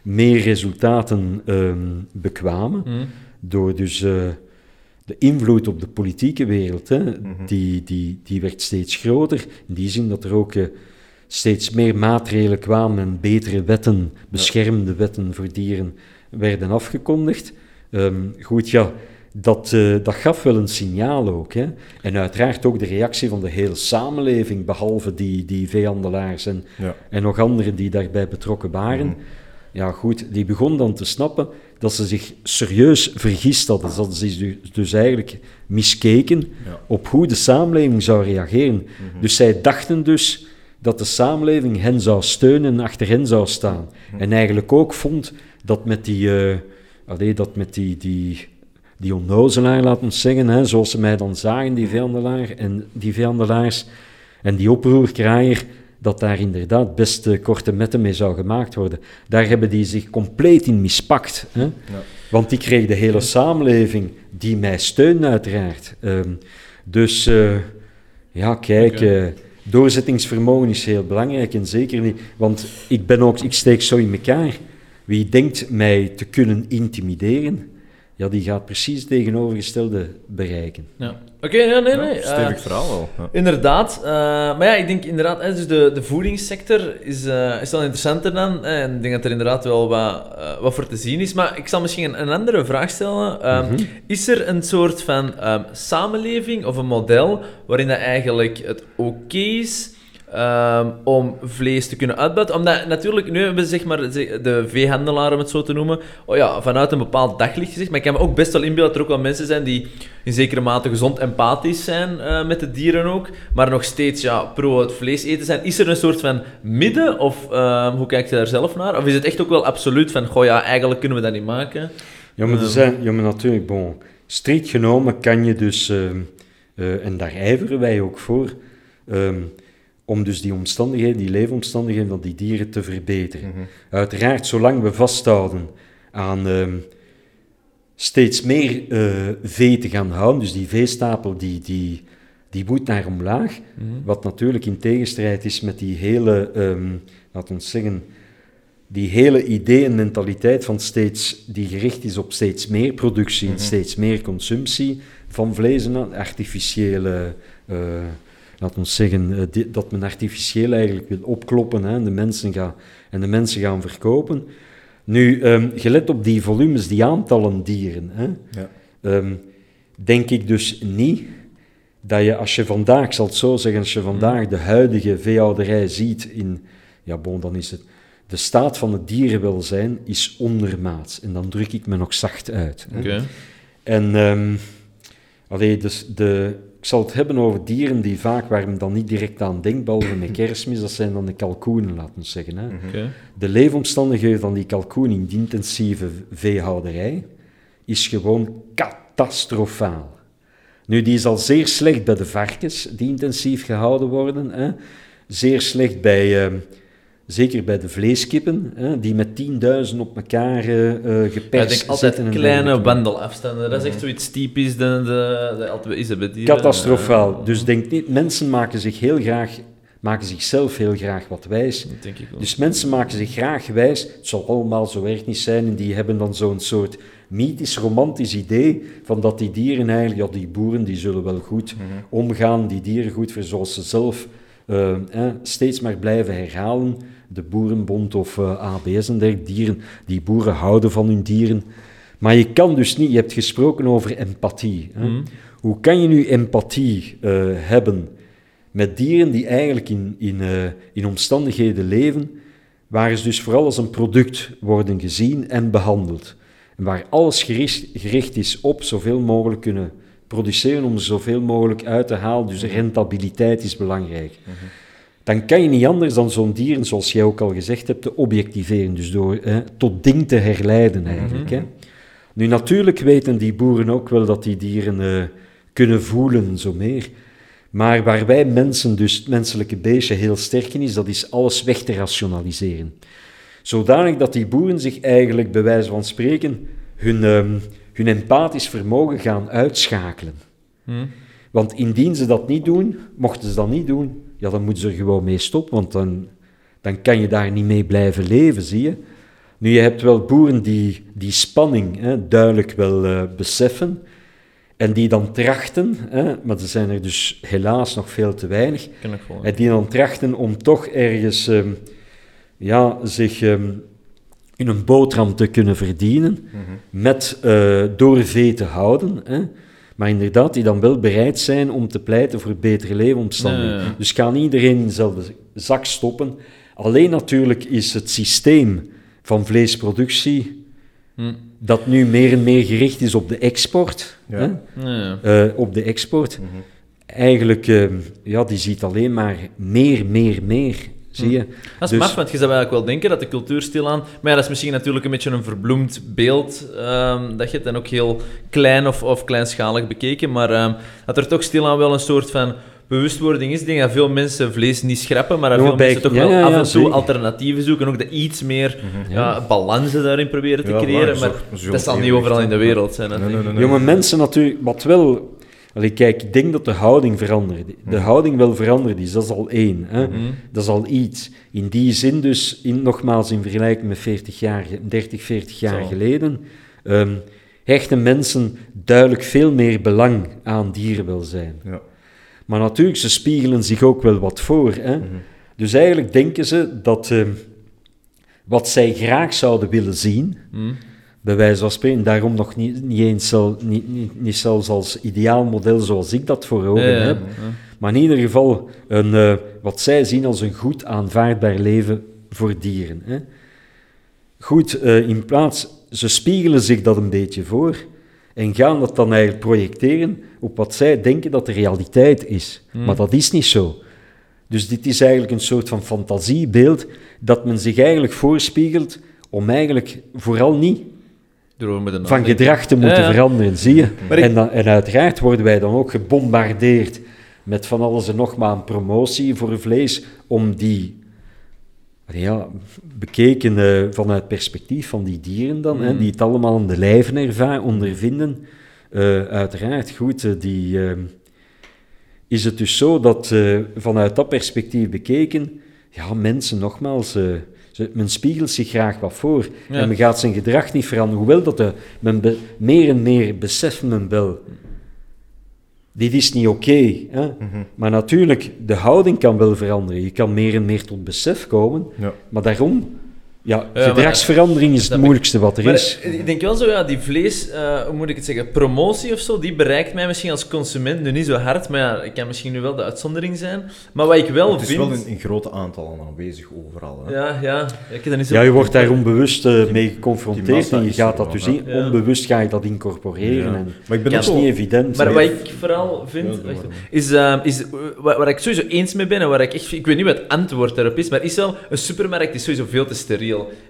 meer resultaten ehm, bekwamen, door dus uh, de invloed op de politieke wereld, hè, mm -hmm. die, die, die werd steeds groter. In die zin dat er ook uh, steeds meer maatregelen kwamen en betere wetten, beschermde wetten voor dieren werden afgekondigd. Um, goed, ja, dat, uh, dat gaf wel een signaal ook. Hè. En uiteraard ook de reactie van de hele samenleving, behalve die, die veehandelaars en, ja. en nog anderen die daarbij betrokken waren. Mm -hmm. Ja, goed, die begon dan te snappen dat ze zich serieus vergist hadden. Dat ze dus, dus eigenlijk miskeken op hoe de samenleving zou reageren. Mhm. Dus zij dachten dus dat de samenleving hen zou steunen en achter hen zou staan. Mhm. En eigenlijk ook vond dat met die, uh, allee, dat met die, die, die onnozelaar, laten we zeggen, hè, zoals ze mij dan zagen, die vijandelaar en die vijandelaars en die oproerkraaier, dat daar inderdaad best uh, korte metten mee zou gemaakt worden. Daar hebben die zich compleet in mispakt. Hè? Ja. Want die kreeg de hele samenleving die mij steunt, uiteraard. Um, dus uh, ja, kijk, okay. uh, doorzettingsvermogen is heel belangrijk en zeker niet. Want ik ben ook, ik steek zo in elkaar. Wie denkt mij te kunnen intimideren, ja, die gaat precies het tegenovergestelde bereiken. Ja. Oké, okay, ja, nee, nee. Ja, stevig uh, verhaal wel. Ja. Inderdaad. Uh, maar ja, ik denk inderdaad, hè, dus de, de voedingssector is, uh, is wel interessanter dan. Hè, en ik denk dat er inderdaad wel wat, wat voor te zien is. Maar ik zal misschien een, een andere vraag stellen. Mm -hmm. Is er een soort van um, samenleving of een model waarin dat eigenlijk het oké okay is Um, om vlees te kunnen uitbuiten. Omdat natuurlijk, nu hebben we zeg maar de veehandelaar, om het zo te noemen, oh ja, vanuit een bepaald daglicht gezegd. Maar ik kan me ook best wel inbeelden dat er ook wel mensen zijn die in zekere mate gezond empathisch zijn uh, met de dieren ook, maar nog steeds ja, pro het vlees eten zijn. Is er een soort van midden, of um, hoe kijk je daar zelf naar? Of is het echt ook wel absoluut van, goh ja, eigenlijk kunnen we dat niet maken? Ja, maar, ehm. zijn, ja, maar natuurlijk, bon, strikt genomen kan je dus, uh, en daar ijveren wij ook voor, um, om dus die omstandigheden, die leefomstandigheden van die dieren te verbeteren. Mm -hmm. Uiteraard, zolang we vasthouden aan uh, steeds meer uh, vee te gaan houden, dus die veestapel die, die, die moet naar omlaag, mm -hmm. wat natuurlijk in tegenstrijd is met die hele, um, laten we zeggen, die hele idee en mentaliteit van steeds, die gericht is op steeds meer productie en mm -hmm. steeds meer consumptie van vlees en artificiële... Uh, laat ons zeggen, uh, dat men artificieel eigenlijk wil opkloppen hè, en, de mensen gaan, en de mensen gaan verkopen. Nu, um, gelet op die volumes, die aantallen dieren, hè, ja. um, denk ik dus niet dat je, als je vandaag, ik zal het zo zeggen, als je vandaag de huidige veehouderij ziet in, ja bon, dan is het, de staat van het dierenwelzijn is ondermaats. En dan druk ik me nog zacht uit. Okay. En um, allee, dus de, ik zal het hebben over dieren die vaak, waar men dan niet direct aan denkt, behalve met kerstmis, dat zijn dan de kalkoenen, laten we zeggen. Hè. Okay. De leefomstandigheden van die kalkoen in die intensieve veehouderij is gewoon catastrofaal. Nu, die is al zeer slecht bij de varkens die intensief gehouden worden. Hè. Zeer slecht bij, uh, zeker bij de vleeskippen, hè, die met 10.000 op elkaar uh, geperst ja, ik altijd kleine wandelafstanden. Dat is echt zoiets typisch. De, de, Catastrofaal. Dus denk niet, mensen maken zich heel graag maken zichzelf heel graag wat wijs. denk ik Dus mensen maken zich graag wijs. Het zal allemaal zo erg niet zijn en die hebben dan zo'n soort mythisch, romantisch idee van dat die dieren eigenlijk, ja, die boeren die zullen wel goed Mhm. omgaan, die dieren goed voor zoals ze zelf uh, eh, steeds maar blijven herhalen. De boerenbond of uh, ABS en dergelijke dieren, die boeren houden van hun dieren. Maar je kan dus niet, je hebt gesproken over empathie. Hè? Mhm. Hoe kan je nu empathie uh, hebben met dieren die eigenlijk in, in, uh, in omstandigheden leven waar ze dus vooral als een product worden gezien en behandeld. En waar alles gericht, gericht is op zoveel mogelijk kunnen produceren om er zoveel mogelijk uit te halen. Dus rentabiliteit is belangrijk. Mhm. Dan kan je niet anders dan zo'n dieren, zoals jij ook al gezegd hebt, te objectiveren. Dus door hè, tot ding te herleiden eigenlijk. Mhm. Hè. Nu natuurlijk weten die boeren ook wel dat die dieren uh, kunnen voelen, zo meer. Maar waar wij mensen, dus het menselijke beestje, heel sterk in is, dat is alles weg te rationaliseren. Zodanig dat die boeren zich eigenlijk, bij wijze van spreken, hun, um, hun empathisch vermogen gaan uitschakelen. Hmm. Want indien ze dat niet doen, mochten ze dat niet doen, ja, dan moeten ze er gewoon mee stoppen, want dan, dan kan je daar niet mee blijven leven, zie je. Nu, je hebt wel boeren die die spanning hè, duidelijk wel uh, beseffen, en die dan trachten, hè, maar er zijn er dus helaas nog veel te weinig, en die dan trachten om toch ergens um, ja, zich um, in een boterham te kunnen verdienen, Mhm. met uh, door vee te houden. Hè, maar inderdaad, die dan wel bereid zijn om te pleiten voor betere leefomstandigheden. Nee. Dus kan iedereen in dezelfde zak stoppen. Alleen natuurlijk is het systeem van vleesproductie Hm. dat nu meer en meer gericht is op de export. Ja. Hè? Uh, op de export. Mhm. Eigenlijk, uh, ja, die ziet alleen maar meer, meer, meer. Zie je? Dat is Dus- maf, want je zou eigenlijk wel denken dat de cultuur stilaan... Maar ja, dat is misschien natuurlijk een beetje een verbloemd beeld ehm, dat je het en ook heel klein of, of kleinschalig bekeken, maar ehm, dat er toch stilaan wel een soort van bewustwording is. Ik denk dat veel mensen vlees niet schrappen, maar dat veel bij- mensen toch ja, wel ja, af en toe zeker. alternatieven zoeken en ook de iets meer Mhm. ja, balansen daarin proberen te Ja, creëren. maar Maar zo- zo dat zal niet overal in de wereld zijn. Nee, natuurlijk. nee, nee, nee. Jonge mensen natuurlijk, wat wel... Allee, kijk, ik denk dat de houding verandert. De houding wel veranderd is, dat is al één. Hè? Mhm. Dat is al iets. In die zin dus, in, nogmaals in vergelijking met 40 jaar, 30, 40 jaar Zo. geleden, ehm, hechten mensen duidelijk veel meer belang aan dierenwelzijn. Ja. Maar natuurlijk, ze spiegelen zich ook wel wat voor. Hè? Mhm. Dus eigenlijk denken ze dat ehm, wat zij graag zouden willen zien. Bij wijze van spreken, daarom nog niet, niet eens niet, niet, niet zelfs als ideaal model zoals ik dat voor ogen Ja, heb, ja. maar in ieder geval een, eh, wat zij zien als een goed aanvaardbaar leven voor dieren. Hè. Goed, eh, in plaats, ze spiegelen zich dat een beetje voor en gaan dat dan eigenlijk projecteren op wat zij denken dat de realiteit is. Hmm. Maar dat is niet zo. Dus dit is eigenlijk een soort van fantasiebeeld dat men zich eigenlijk voorspiegelt om eigenlijk vooral niet van gedrag te moeten Ja, veranderen, zie je? Maar En, dan, en uiteraard worden wij dan ook gebombardeerd met van alles en nog maar een promotie voor vlees, om die, ja, bekeken vanuit het perspectief van die dieren dan, hè, Mm. die het allemaal aan de lijven ervaren, ondervinden, eh, uiteraard goed, eh, die, eh, is het dus zo dat vanuit dat perspectief bekeken, ja, mensen nogmaals, men spiegelt zich graag wat voor Ja. en men gaat zijn gedrag niet veranderen, hoewel dat de, men be- meer en meer beseft men wel, dit is niet oké? Mhm. maar natuurlijk, de houding kan wel veranderen, je kan meer en meer tot besef komen, Ja. maar daarom Ja, gedragsverandering is het moeilijkste wat er is. Ik denk wel zo, ja, die vlees, uh, hoe moet ik het zeggen, promotie of zo, die bereikt mij misschien als consument nu niet zo hard, maar ja, ik kan misschien nu wel de uitzondering zijn. Maar wat ik wel vind... Het is wel in, in grote aantallen aanwezig overal. Hè? Ja, ja. Ik dat niet zo ja, je wordt daar onbewust uh, mee geconfronteerd en je gaat dat dus in, onbewust ga je dat incorporeren. En maar ik ben dat is niet evident. Maar wat ik vooral vind, is, uh, is waar, waar, ik sowieso eens mee ben en waar ik echt, ik weet niet wat het antwoord daarop is, maar is wel, een supermarkt is sowieso veel te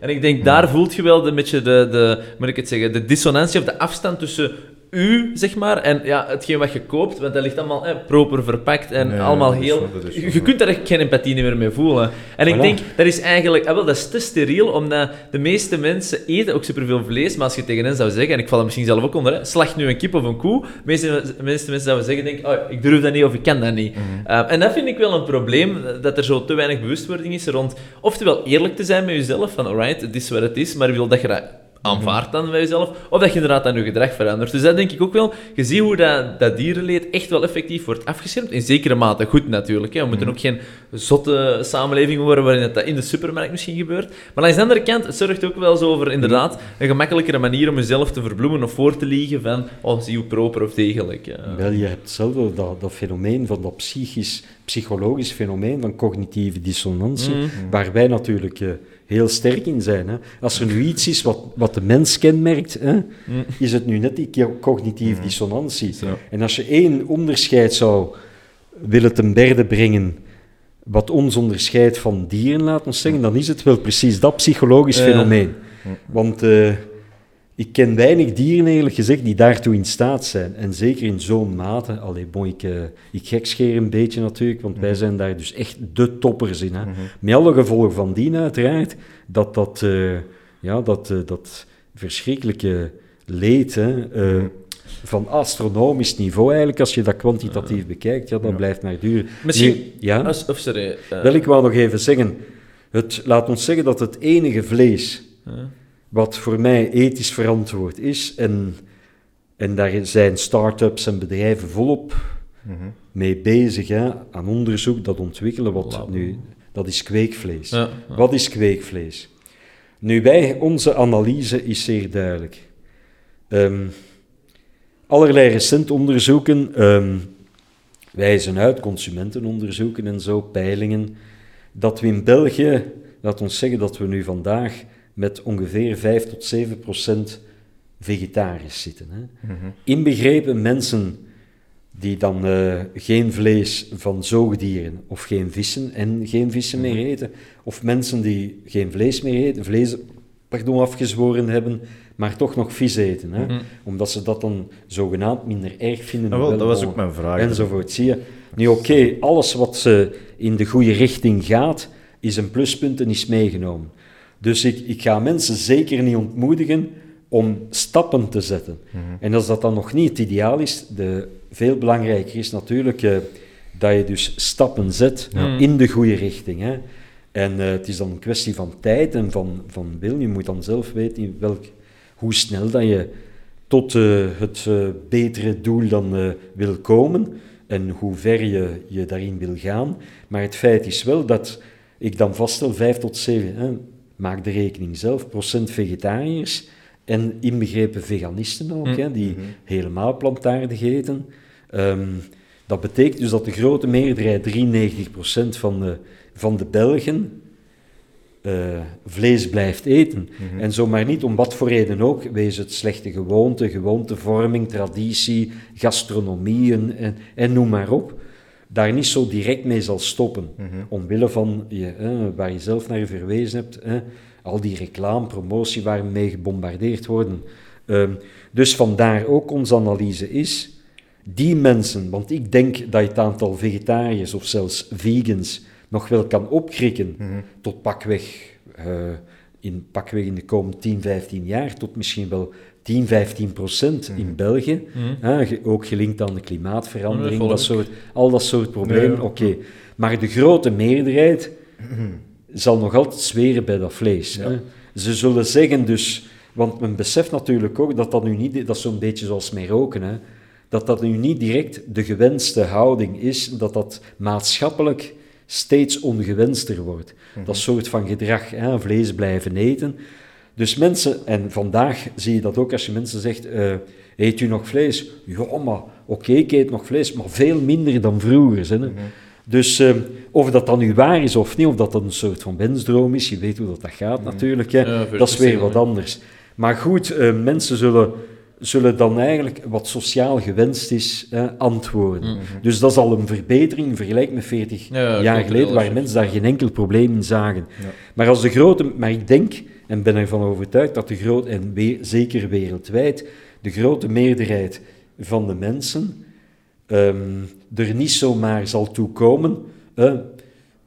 En ik denk, daar voelt je wel een beetje de, de, moet ik het zeggen, de dissonantie of de afstand tussen u, zeg maar, en ja, hetgeen wat je koopt, want dat ligt allemaal eh, proper verpakt en allemaal heel... je, kunt daar echt geen empathie meer mee voelen. En ik denk, dat is eigenlijk... Ah, wel, dat is te steriel, omdat de meeste mensen eten ook superveel vlees, maar als je tegen hen zou zeggen, en ik val er misschien zelf ook onder, hè, slacht nu een kip of een koe, de meeste, meeste mensen zouden zeggen, denk, oh, ik durf dat niet of ik kan dat niet. Mhm. Eh, en dat vind ik wel een probleem, dat er zo te weinig bewustwording is rond, oftewel eerlijk te zijn met jezelf, van alright, het is wat het is, maar wil dat je dat aanvaardt dan bij jezelf, of dat je inderdaad dan je gedrag verandert. Dus dat denk ik ook wel. Je ziet hoe dat, dat dierenleed echt wel effectief wordt afgeschermd. In zekere mate goed natuurlijk. Hè. We moeten mhm. ook geen zotte samenleving worden waarin dat in de supermarkt misschien gebeurt. Maar aan de andere kant, het zorgt ook wel zo voor inderdaad een gemakkelijkere manier om jezelf te verbloemen of voor te liegen van, oh, zie hoe proper of degelijk. Ja. Wel, je hebt zelf dat, dat fenomeen van dat psychisch, psychologisch fenomeen van cognitieve dissonantie, mm. waar wij natuurlijk... Uh, heel sterk in zijn. Hè. Als er nu iets is wat, wat de mens kenmerkt, hè, mm. is het nu net die cognitieve mm. dissonantie. En als je één onderscheid zou willen ten berde brengen, wat ons onderscheidt van dieren, laten we zeggen, dan is het wel precies dat psychologisch fenomeen. Want uh, ik ken weinig dieren, eerlijk gezegd, die daartoe in staat zijn. En zeker in zo'n mate. Allee, bon, ik, uh, ik gekscheer een beetje natuurlijk, want wij mhm. zijn daar dus echt de toppers in. Hè. Mm Met alle gevolgen van dien uiteraard, dat dat, uh, ja, dat, uh, dat verschrikkelijke leed hè, mhm. van astronomisch niveau eigenlijk, als je dat kwantitatief bekijkt, ja, dat blijft maar duren. Misschien, ja? Als, of sorry, Wel, ik wou nog even zeggen, het, laat ons zeggen dat het enige vlees wat voor mij ethisch verantwoord is. En, en daar zijn start-ups en bedrijven volop mm mee bezig, hè, aan onderzoek, dat ontwikkelen. Wat nu, dat is kweekvlees. Wat is kweekvlees? Nu, wij, onze analyse is zeer duidelijk. Um, allerlei recent onderzoeken um, wijzen uit, consumentenonderzoeken en zo, peilingen, dat we in België, laat ons zeggen dat we nu vandaag met ongeveer 5 tot 7 procent vegetarisch zitten. Hè. Mhm. Inbegrepen mensen die dan uh, geen vlees van zoogdieren of geen vissen en geen vissen meer mhm. eten, of mensen die geen vlees meer eten, vlees pardon, afgezworen hebben, maar toch nog vis eten. Hè? Mhm. Omdat ze dat dan zogenaamd minder erg vinden. Wel, dat was ook mijn vraag. Enzovoort. Zie je? Nu oké, alles wat ze in de goede richting gaat, is een pluspunt en is meegenomen. Dus ik, ik ga mensen zeker niet ontmoedigen om stappen te zetten. Mhm. En als dat dan nog niet het ideaal is, de, veel belangrijker is natuurlijk uh, dat je dus stappen zet in de goede richting. Hè. En uh, het is dan een kwestie van tijd en van, van wil. Je moet dan zelf weten welk, hoe snel dat je tot uh, het betere doel dan wil komen en hoe ver je, je daarin wil gaan. Maar het feit is wel dat ik dan vaststel 5 tot 7, maak de rekening zelf, procent vegetariërs en inbegrepen veganisten ook, hè, die mhm. helemaal plantaardig eten. Ehm, dat betekent dus dat de grote meerderheid, 93% van de, van de Belgen, uh, vlees blijft eten. Mhm. En zomaar niet om wat voor reden ook, wees het slechte gewoonte, gewoontevorming, traditie, gastronomie en, en noem maar op daar niet zo direct mee zal stoppen. Mm Omwille van je, waar je zelf naar verwezen hebt, al die reclame, promotie waar we mee gebombardeerd worden. Um, dus vandaar ook onze analyse is, die mensen, want ik denk dat je het aantal vegetariërs of zelfs vegans nog wel kan opkrikken mhm. tot pakweg, uh, in, pakweg in de komende 10, 15 jaar, tot misschien wel 10, 15 procent in mhm. België. Mhm. ook gelinkt aan de klimaatverandering, dat soort, al dat soort problemen. Oké, maar de grote meerderheid mhm. zal nog altijd zweren bij dat vlees. Hè. Ze zullen zeggen dus, want men beseft natuurlijk ook dat dat nu niet, dat is zo'n beetje zoals met roken, hè, dat dat nu niet direct de gewenste houding is, dat dat maatschappelijk steeds ongewenster wordt. Dat soort van gedrag, hè, vlees blijven eten. Dus mensen, en vandaag zie je dat ook als je mensen zegt, uh, eet u nog vlees? Ja, maar oké, ik eet nog vlees, maar veel minder dan vroeger. Hè. Mm Dus uh, of dat dan nu waar is of niet, of dat dat een soort van wensdroom is, je weet hoe dat, dat gaat mhm. natuurlijk, hè. Ja, dat is weer wat anders. Maar goed, uh, mensen zullen zullen dan eigenlijk, wat sociaal gewenst is, eh, antwoorden. Mhm. Dus dat is al een verbetering in vergelijking met 40 jaar geleden, waar mensen daar geen enkel probleem in zagen. Ja. Maar als de grote, maar ik denk, en ben ervan overtuigd, dat de grote, en zeker wereldwijd, de grote meerderheid van de mensen um, er niet zomaar zal toekomen uh,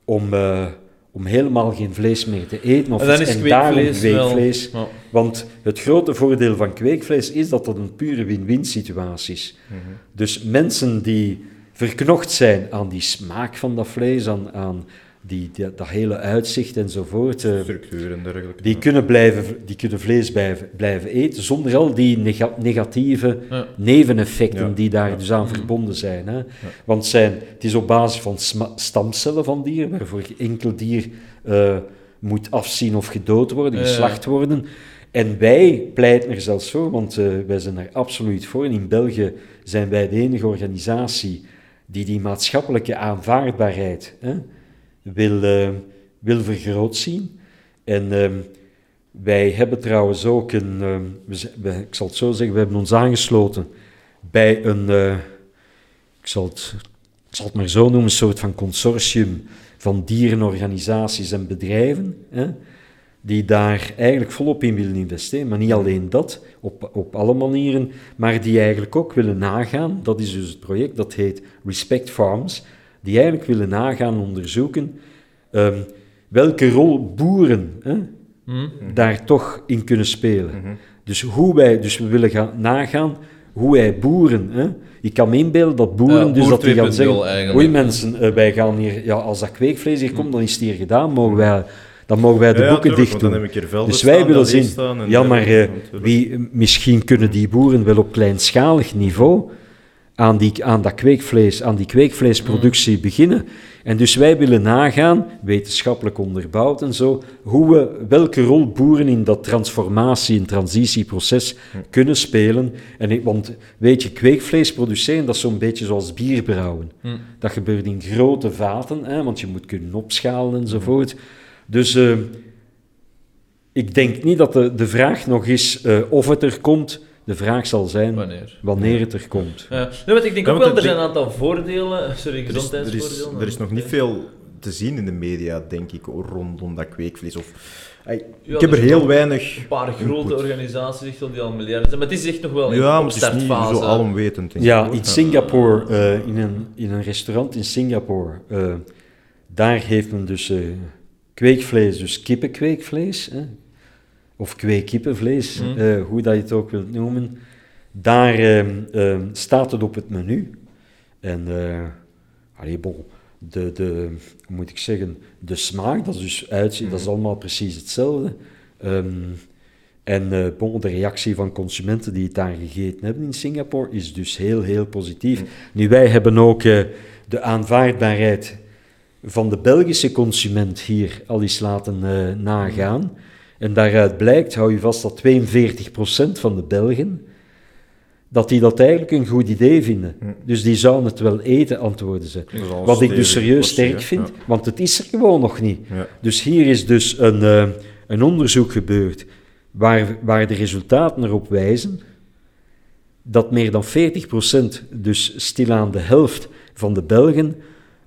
om... Uh, om helemaal geen vlees meer te eten. Of en dan is kweekvlees, kweekvlees Want het grote voordeel van kweekvlees is dat dat een pure win-win situatie is. Mhm. Dus mensen die verknocht zijn aan die smaak van dat vlees, aan, aan die, dat hele uitzicht enzovoort. Uh, Structuur en dergelijke. Die, kunnen blijven, die kunnen vlees blijven, blijven eten zonder al die negatieve neveneffecten die daar dus aan verbonden zijn. Hè. Want zijn, het is op basis van stamcellen van dieren, waarvoor enkel dier uh, moet afzien of gedood worden, geslacht worden. En wij pleiten er zelfs voor, want uh, wij zijn er absoluut voor. En in België zijn wij de enige organisatie die die maatschappelijke aanvaardbaarheid... Hè, wil, uh, wil vergroot zien. En uh, wij hebben trouwens ook een, we, ik zal het zo zeggen, we hebben ons aangesloten bij een, eh, ik, zal het, zal het maar zo noemen, een soort van consortium van dierenorganisaties en bedrijven, hè, die daar eigenlijk volop in willen investeren. Maar niet alleen dat, op, op alle manieren, maar die eigenlijk ook willen nagaan, dat is dus het project, dat heet Respect Farms, die eigenlijk willen nagaan onderzoeken um, welke rol boeren hè, mm. daar toch in kunnen spelen. Mm -hmm. Dus, hoe wij, dus we willen gaan nagaan hoe wij boeren. Hè, ik kan me inbeelden dat boeren, dus dat die gaan zeggen: Oei mensen, uh, wij gaan hier, ja, als dat kweekvlees hier komt, dan is het hier gedaan, mogen wij dan mogen wij de ja, boeken dicht doen. Dus wij willen zien, ja, maar uh, wie, misschien kunnen die boeren wel op kleinschalig niveau aan, die, aan dat kweekvlees, aan die kweekvleesproductie mm. beginnen. En dus wij willen nagaan, wetenschappelijk onderbouwd en zo, hoe we, welke rol boeren in dat transformatie- en transitieproces mm. kunnen spelen. En, want weet je, kweekvlees produceren, dat is zo'n beetje zoals bier brouwen. Mm. Dat gebeurt in grote vaten, hè, want je moet kunnen opschalen enzovoort. Dus uh, ik denk niet dat de, de vraag nog is uh, of het er komt de vraag zal zijn wanneer, wanneer het er komt. Ja. Nee, ik denk ook wel, er zijn een aantal voordelen, sorry, gezondheidsvoordelen. Er is, er is nog niet veel te zien in de media, denk ik, rondom dat kweekvlees. Of, ik heb er heel weinig. Een paar grote organisaties die al miljarden zijn, maar het is echt nog wel ja, het is niet zo alomwetend. Ja, in Singapore, uh, in, een, in een restaurant in Singapore, uh, daar heeft men dus uh, kweekvlees, dus kippenkweekvlees, of kweekkippenvlees, mm. uh, hoe dat je het ook wilt noemen, daar uh, staat het op het menu. En, uh, allee, bon, de, de, hoe moet ik zeggen, de smaak, dat is dus uitzien, dat is mhm. allemaal precies hetzelfde. Um, en bon, de reactie van consumenten die het daar gegeten hebben in Singapore is dus heel, heel positief. Mm. Nu, wij hebben ook de aanvaardbaarheid van de Belgische consument hier al eens laten nagaan. En daaruit blijkt, hou je vast, dat 42% van de Belgen, dat die dat eigenlijk een goed idee vinden. Hm. Dus die zouden het wel eten, antwoorden ze. Wat ik dus serieus sterk vind, want het is er gewoon nog niet. Dus hier is dus een, uh, een onderzoek gebeurd waar, waar de resultaten erop wijzen dat meer dan 40%, dus stilaan de helft van de Belgen,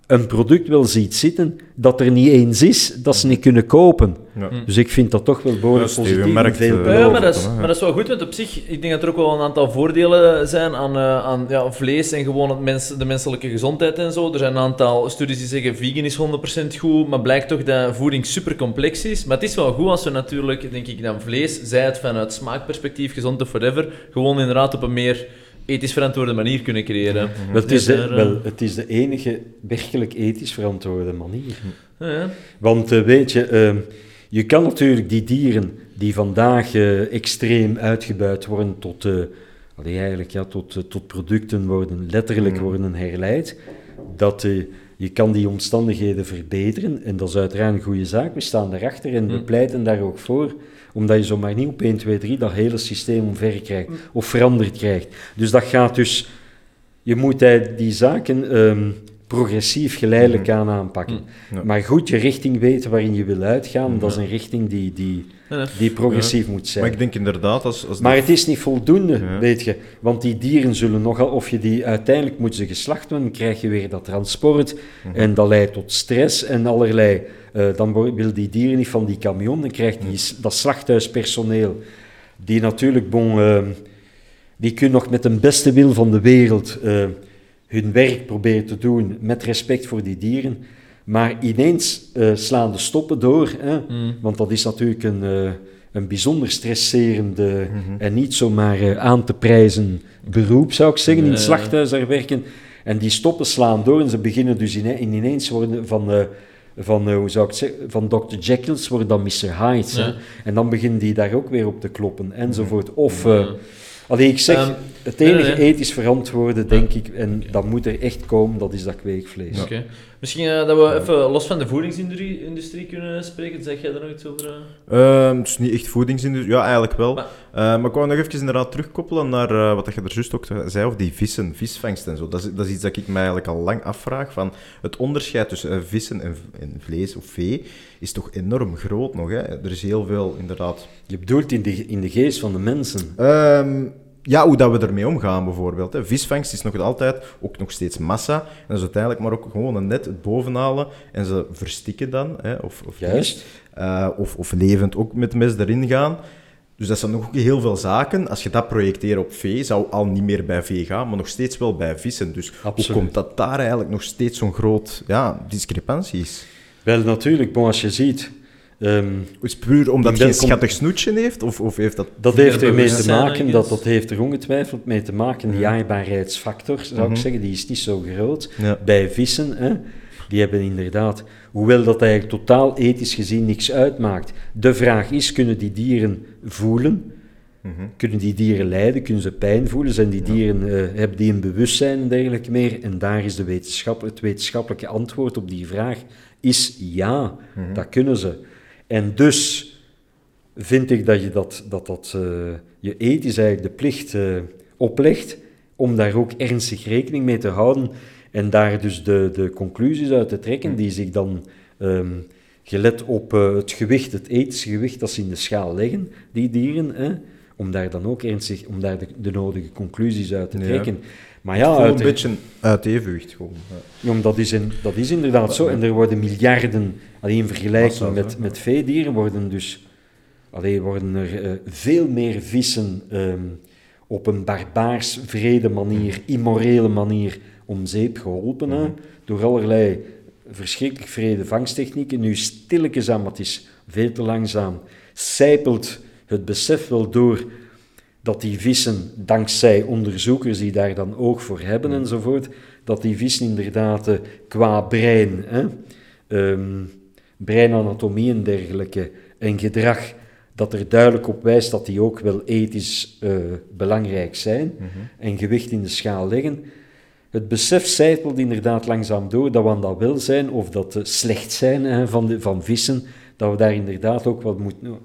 een product wel ziet zitten dat er niet eens is dat ze niet kunnen kopen. Ja. Dus ik vind dat toch wel behoorlijk ja, positief. Merkt, veel uh, ja, maar dat, is, maar dat is wel goed, want op zich, ik denk dat er ook wel een aantal voordelen zijn aan, uh, aan ja, vlees en gewoon het mens, de menselijke gezondheid en zo. Er zijn een aantal studies die zeggen vegan is 100% goed, maar blijkt toch dat voeding super complex is. Maar het is wel goed als we natuurlijk, denk ik, dan vlees, zij het vanuit smaakperspectief, gezond of whatever, gewoon inderdaad op een meer ethisch verantwoorde manier kunnen creëren. Wel, het, is de, eh, wel, het is de enige werkelijk ethisch verantwoorde manier. Ja. Want uh, weet je, uh, je kan natuurlijk die dieren die vandaag uh, extreem uitgebuit worden tot, eigenlijk, ja, tot, tot producten worden, letterlijk worden herleid, dat je kan die omstandigheden verbeteren en dat is uiteraard een goede zaak. We staan daarachter en we mm. pleiten daar ook voor, omdat je zomaar niet op 1, 2, 3 dat hele systeem omver krijgt mm. of veranderd krijgt. Dus dat gaat dus, je moet die zaken um, progressief geleidelijk aan aanpakken. Maar goed je richting weten waarin je wil uitgaan, dat is een richting die, die, die progressief moet zijn. Maar ik denk inderdaad als... als maar het is niet voldoende, weet je. Want die dieren zullen nogal... Of je die uiteindelijk moet ze geslacht worden, krijg je weer dat transport. Mhm. En dat leidt tot stress en allerlei... Uh, dan wil die dieren niet van die camion, dan krijgt die, mhm. dat slachthuispersoneel, die natuurlijk, bon, uh, die kunnen nog met de beste wil van de wereld uh, hun werk proberen te doen met respect voor die dieren. Maar ineens uh, slaan de stoppen door, hè? Mm. want dat is natuurlijk een, uh, een bijzonder stresserende mm -hmm. en niet zomaar uh, aan te prijzen beroep, zou ik zeggen, in het slachthuis daar werken. En die stoppen slaan door en ze beginnen dus in, ineens worden van, van hoe zou ik zeggen, van Dr. Jekyll's worden dan Mr. Hyde's. Ja. En dan beginnen die daar ook weer op te kloppen, enzovoort. Of... Allee, ik zeg, um, het enige ethisch verantwoorde, denk ik, en dat moet er echt komen, dat is dat kweekvlees. Okay. Misschien uh, dat we even los van de voedingsindustrie kunnen spreken. Zeg jij daar nog iets over? Uh, het is niet echt voedingsindustrie, ja, eigenlijk wel. Maar, uh, maar ik wou nog even inderdaad terugkoppelen naar uh, wat je er juist ook zei, of die vissen, visvangst en zo. Dat is, dat is iets dat ik mij eigenlijk al lang afvraag. Van het onderscheid tussen vissen en, en, vlees of vee is toch enorm groot nog. Hè? Er is heel veel, inderdaad... Je bedoelt in de, in de geest van de mensen? Um, ja, hoe dat we ermee omgaan bijvoorbeeld. Hè. Visvangst is nog altijd ook nog steeds massa. En dat is uiteindelijk maar ook gewoon een net het bovenhalen en ze verstikken dan. Hè, of, of, Juist. Uh, of, of levend ook met mes erin gaan. Dus dat zijn nog heel veel zaken. Als je dat projecteert op vee, zou al niet meer bij vee gaan, maar nog steeds wel bij vissen. Dus hoe komt dat daar eigenlijk nog steeds zo'n groot ja, discrepantie is? Wel, natuurlijk, bon, als je ziet Um, is puur omdat hij een schattig snoetje heeft? Of, of heeft dat... Dat heeft ermee te maken, dat, dat heeft er ongetwijfeld mee te maken, die jaarbaarheidsfactor, zou ik mhm. zeggen, die is niet zo groot. Bij vissen, hè, die hebben inderdaad, hoewel dat eigenlijk totaal ethisch gezien niks uitmaakt. De vraag is, kunnen die dieren voelen? Mhm. Kunnen die dieren lijden? Kunnen ze pijn voelen? Zijn die dieren, uh, hebben die een bewustzijn en dergelijke meer? En daar is de wetenschap, het wetenschappelijke antwoord op die vraag is ja, mhm. dat kunnen ze. En dus vind ik dat je dat, dat, dat uh, je ethisch eigenlijk de plicht uh, oplegt om daar ook ernstig rekening mee te houden en daar dus de, de conclusies uit te trekken die zich dan um, gelet op uh, het gewicht, het ethische gewicht dat ze in de schaal leggen, die dieren, hè, om daar dan ook ernstig, om daar de, de nodige conclusies uit te trekken. Ja. Maar ja, uit, een beetje uit evenwicht gewoon. Ja. ja dat, is in, dat is inderdaad zo. En er worden miljarden, alleen in vergelijking met, met veedieren, worden dus alleen worden er uh, veel meer vissen um, op een barbaars, vrede manier, mm. immorele manier om zeep geholpen. Mm. Door allerlei verschrikkelijk vrede vangsttechnieken. Nu stilletjes aan, maar het is veel te langzaam, zijpelt het besef wel door dat die vissen, dankzij onderzoekers die daar dan oog voor hebben mm. enzovoort, dat die vissen inderdaad uh, qua brein, hè, um, breinanatomie en dergelijke, en gedrag, dat er duidelijk op wijst dat die ook wel ethisch uh, belangrijk zijn mm -hmm. en gewicht in de schaal leggen. Het besef zijpelt inderdaad langzaam door dat we aan dat wel zijn of dat uh, slecht zijn hè, van, de, van vissen, dat we daar inderdaad ook wat moeten,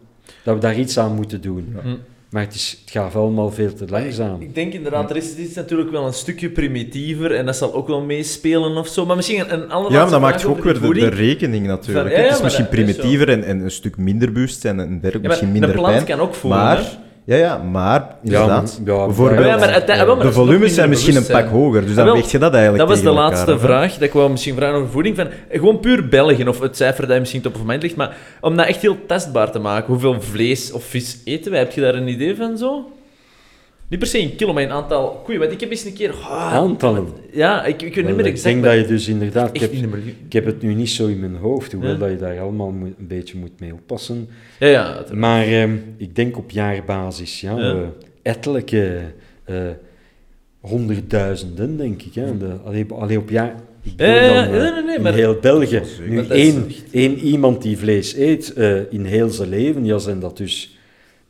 dat we daar iets aan moeten doen. Ja. Mm. Maar het, is, het gaat allemaal veel te langzaam. Ik denk inderdaad, er is, is natuurlijk wel een stukje primitiever en dat zal ook wel meespelen of zo. Maar misschien een, een Ja, maar dat maakt ook weer de, de, rekening natuurlijk. het is misschien primitiever en, en, een stuk minder bewustzijn en dergelijke, misschien minder pijn. Een plant kan ook voelen, maar, ja, ja, maar inderdaad. Ja, bijvoorbeeld, ja, maar de volumes zijn misschien een pak hoger, dus dan wel, weeg je dat eigenlijk Dat was de laatste vraag, dat ik wou misschien vragen over voeding. Van, gewoon puur België, of het cijfer dat je misschien top of mind ligt, maar om dat echt heel testbaar te maken, hoeveel vlees of vis eten wij? Heb je daar een idee van zo? Niet per se in kilo, maar een aantal koeien. Want ik heb eens een keer... Oh, Aantallen? Ja, ik, ik weet niet meer exact. Ik denk dat je dus inderdaad... Ik heb, ik heb, het nu niet zo in mijn hoofd, hoewel ja. dat je daar allemaal een beetje moet mee oppassen. Ja, ja. Maar eh, ik denk op jaarbasis, ja, ja. Uh, ettelijke uh, honderdduizenden, denk ik. Hè. De, alleen, alleen op jaar... Ik ja, ja, dan, nee, nee, nee, in maar... heel België. Nu één, één iemand die vlees eet in heel zijn leven, ja, zijn dat dus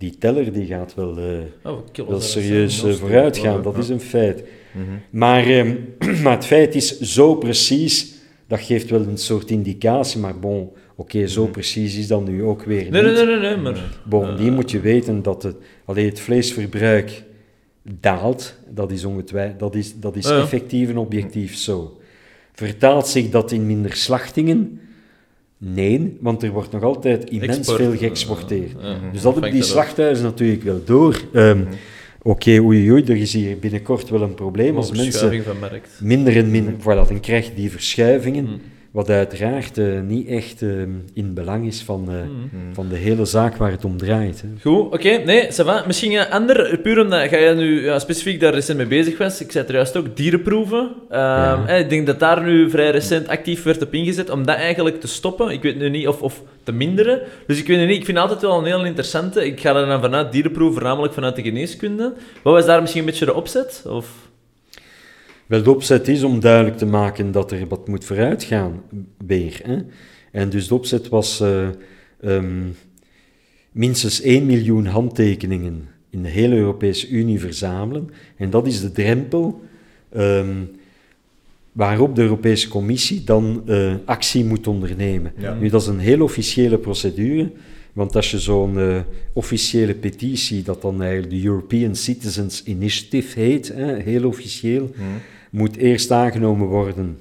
die teller die gaat wel, uh, oh, wel serieus uh, vooruit gaan, dat is een feit. Mm -hmm. maar, um, maar het feit is zo precies dat geeft wel een soort indicatie, maar bon, oké, zo mhm. precies is dat nu ook weer nee, niet. Nee, nee, nee, maar... Bovendien uh, moet je weten dat het, alleen het vleesverbruik daalt, dat is, dat is, dat is effectief en objectief zo. Vertaalt zich dat in minder slachtingen? Nee, want er wordt nog altijd immens veel geëxporteerd. dus dat hebben die slachthuizen natuurlijk wel door. Um, Oké, okay, oei, oei, er is hier binnenkort wel een probleem als mensen minder en minder... Voilà, dan krijg je die verschuivingen. Mm. Wat uiteraard uh, niet echt uh, in belang is van, uh, mm. van de hele zaak waar het om draait. Hè. Goed, oké. Okay, nee, va. Misschien een ander, puur omdat ga je nu ja, specifiek daar recent mee bezig was. Ik zei er juist ook, dierenproeven. Um, ja. ik denk dat daar nu vrij recent actief werd op ingezet om dat eigenlijk te stoppen. Ik weet nu niet of, of te minderen. Dus ik weet niet, ik vind het altijd wel een heel interessante. Ik ga er dan vanuit dierenproeven, voornamelijk vanuit de geneeskunde. Wat was daar misschien een beetje de opzet? Of... Wel, de opzet is om duidelijk te maken dat er wat moet vooruitgaan weer. Hè? En dus de opzet was uh, um, minstens 1 miljoen handtekeningen in de hele Europese Unie verzamelen. En dat is de drempel um, waarop de Europese Commissie dan uh, actie moet ondernemen. Ja. Nu, dat is een heel officiële procedure. Want als je zo'n uh, officiële petitie, dat dan eigenlijk de European Citizens Initiative heet, hè, heel officieel, mm moet eerst aangenomen worden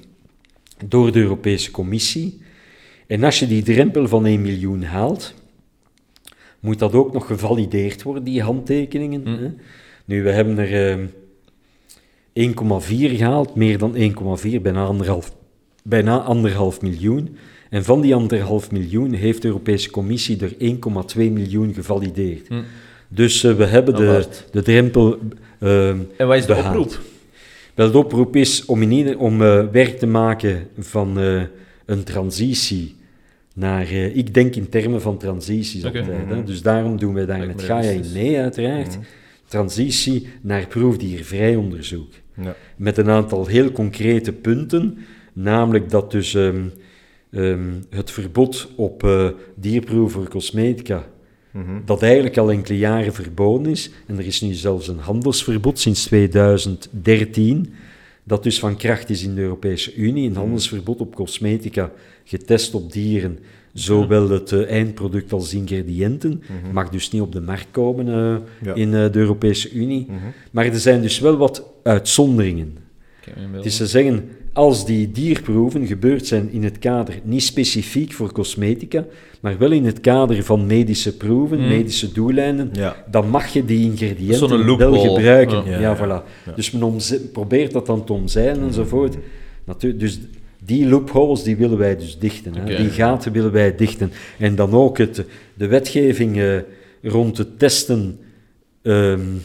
door de Europese Commissie. En als je die drempel van 1 miljoen haalt, moet dat ook nog gevalideerd worden, die handtekeningen. Mm. Hè? Nu, we hebben er uh, ehm, 1,4 gehaald, meer dan 1,4, bijna anderhalf, bijna anderhalf miljoen. En van die anderhalf miljoen heeft de Europese Commissie er 1,2 miljoen gevalideerd. Mm. Dus uh, we hebben de, de drempel uh, En wat is de oproep? Wel, de oproep is om, in om uh, werk te maken van uh, een transitie naar, uh, ik denk in termen van transities okay. altijd. Hè? Mhm. Dus daarom doen wij daar met Gaia in mee, uiteraard. Mm Transitie naar proefdiervrij onderzoek. Ja. Met een aantal heel concrete punten, namelijk dat dus um, um, het verbod op dierproeven voor cosmetica Mhm. Dat eigenlijk al enkele jaren verboden is. En er is nu zelfs een handelsverbod sinds 2013, dat dus van kracht is in de Europese Unie. Een mhm. handelsverbod op cosmetica getest op dieren, zowel het uh, eindproduct als ingrediënten. Mhm. Mag dus niet op de markt komen uh, in uh, de Europese Unie. Maar er zijn dus wel wat uitzonderingen. Het is te zeggen, als die dierproeven gebeurd zijn in het kader, niet specifiek voor cosmetica, maar wel in het kader van medische proeven, mm. medische doeleinden, dan mag je die ingrediënten wel gebruiken. Ja, voilà. Dus men probeert dat dan te omzeilen enzovoort. Natuurlijk, dus die loopholes die willen wij dus dichten. Hè. Die gaten willen wij dichten. En dan ook het, de wetgeving uh, rond het testen um,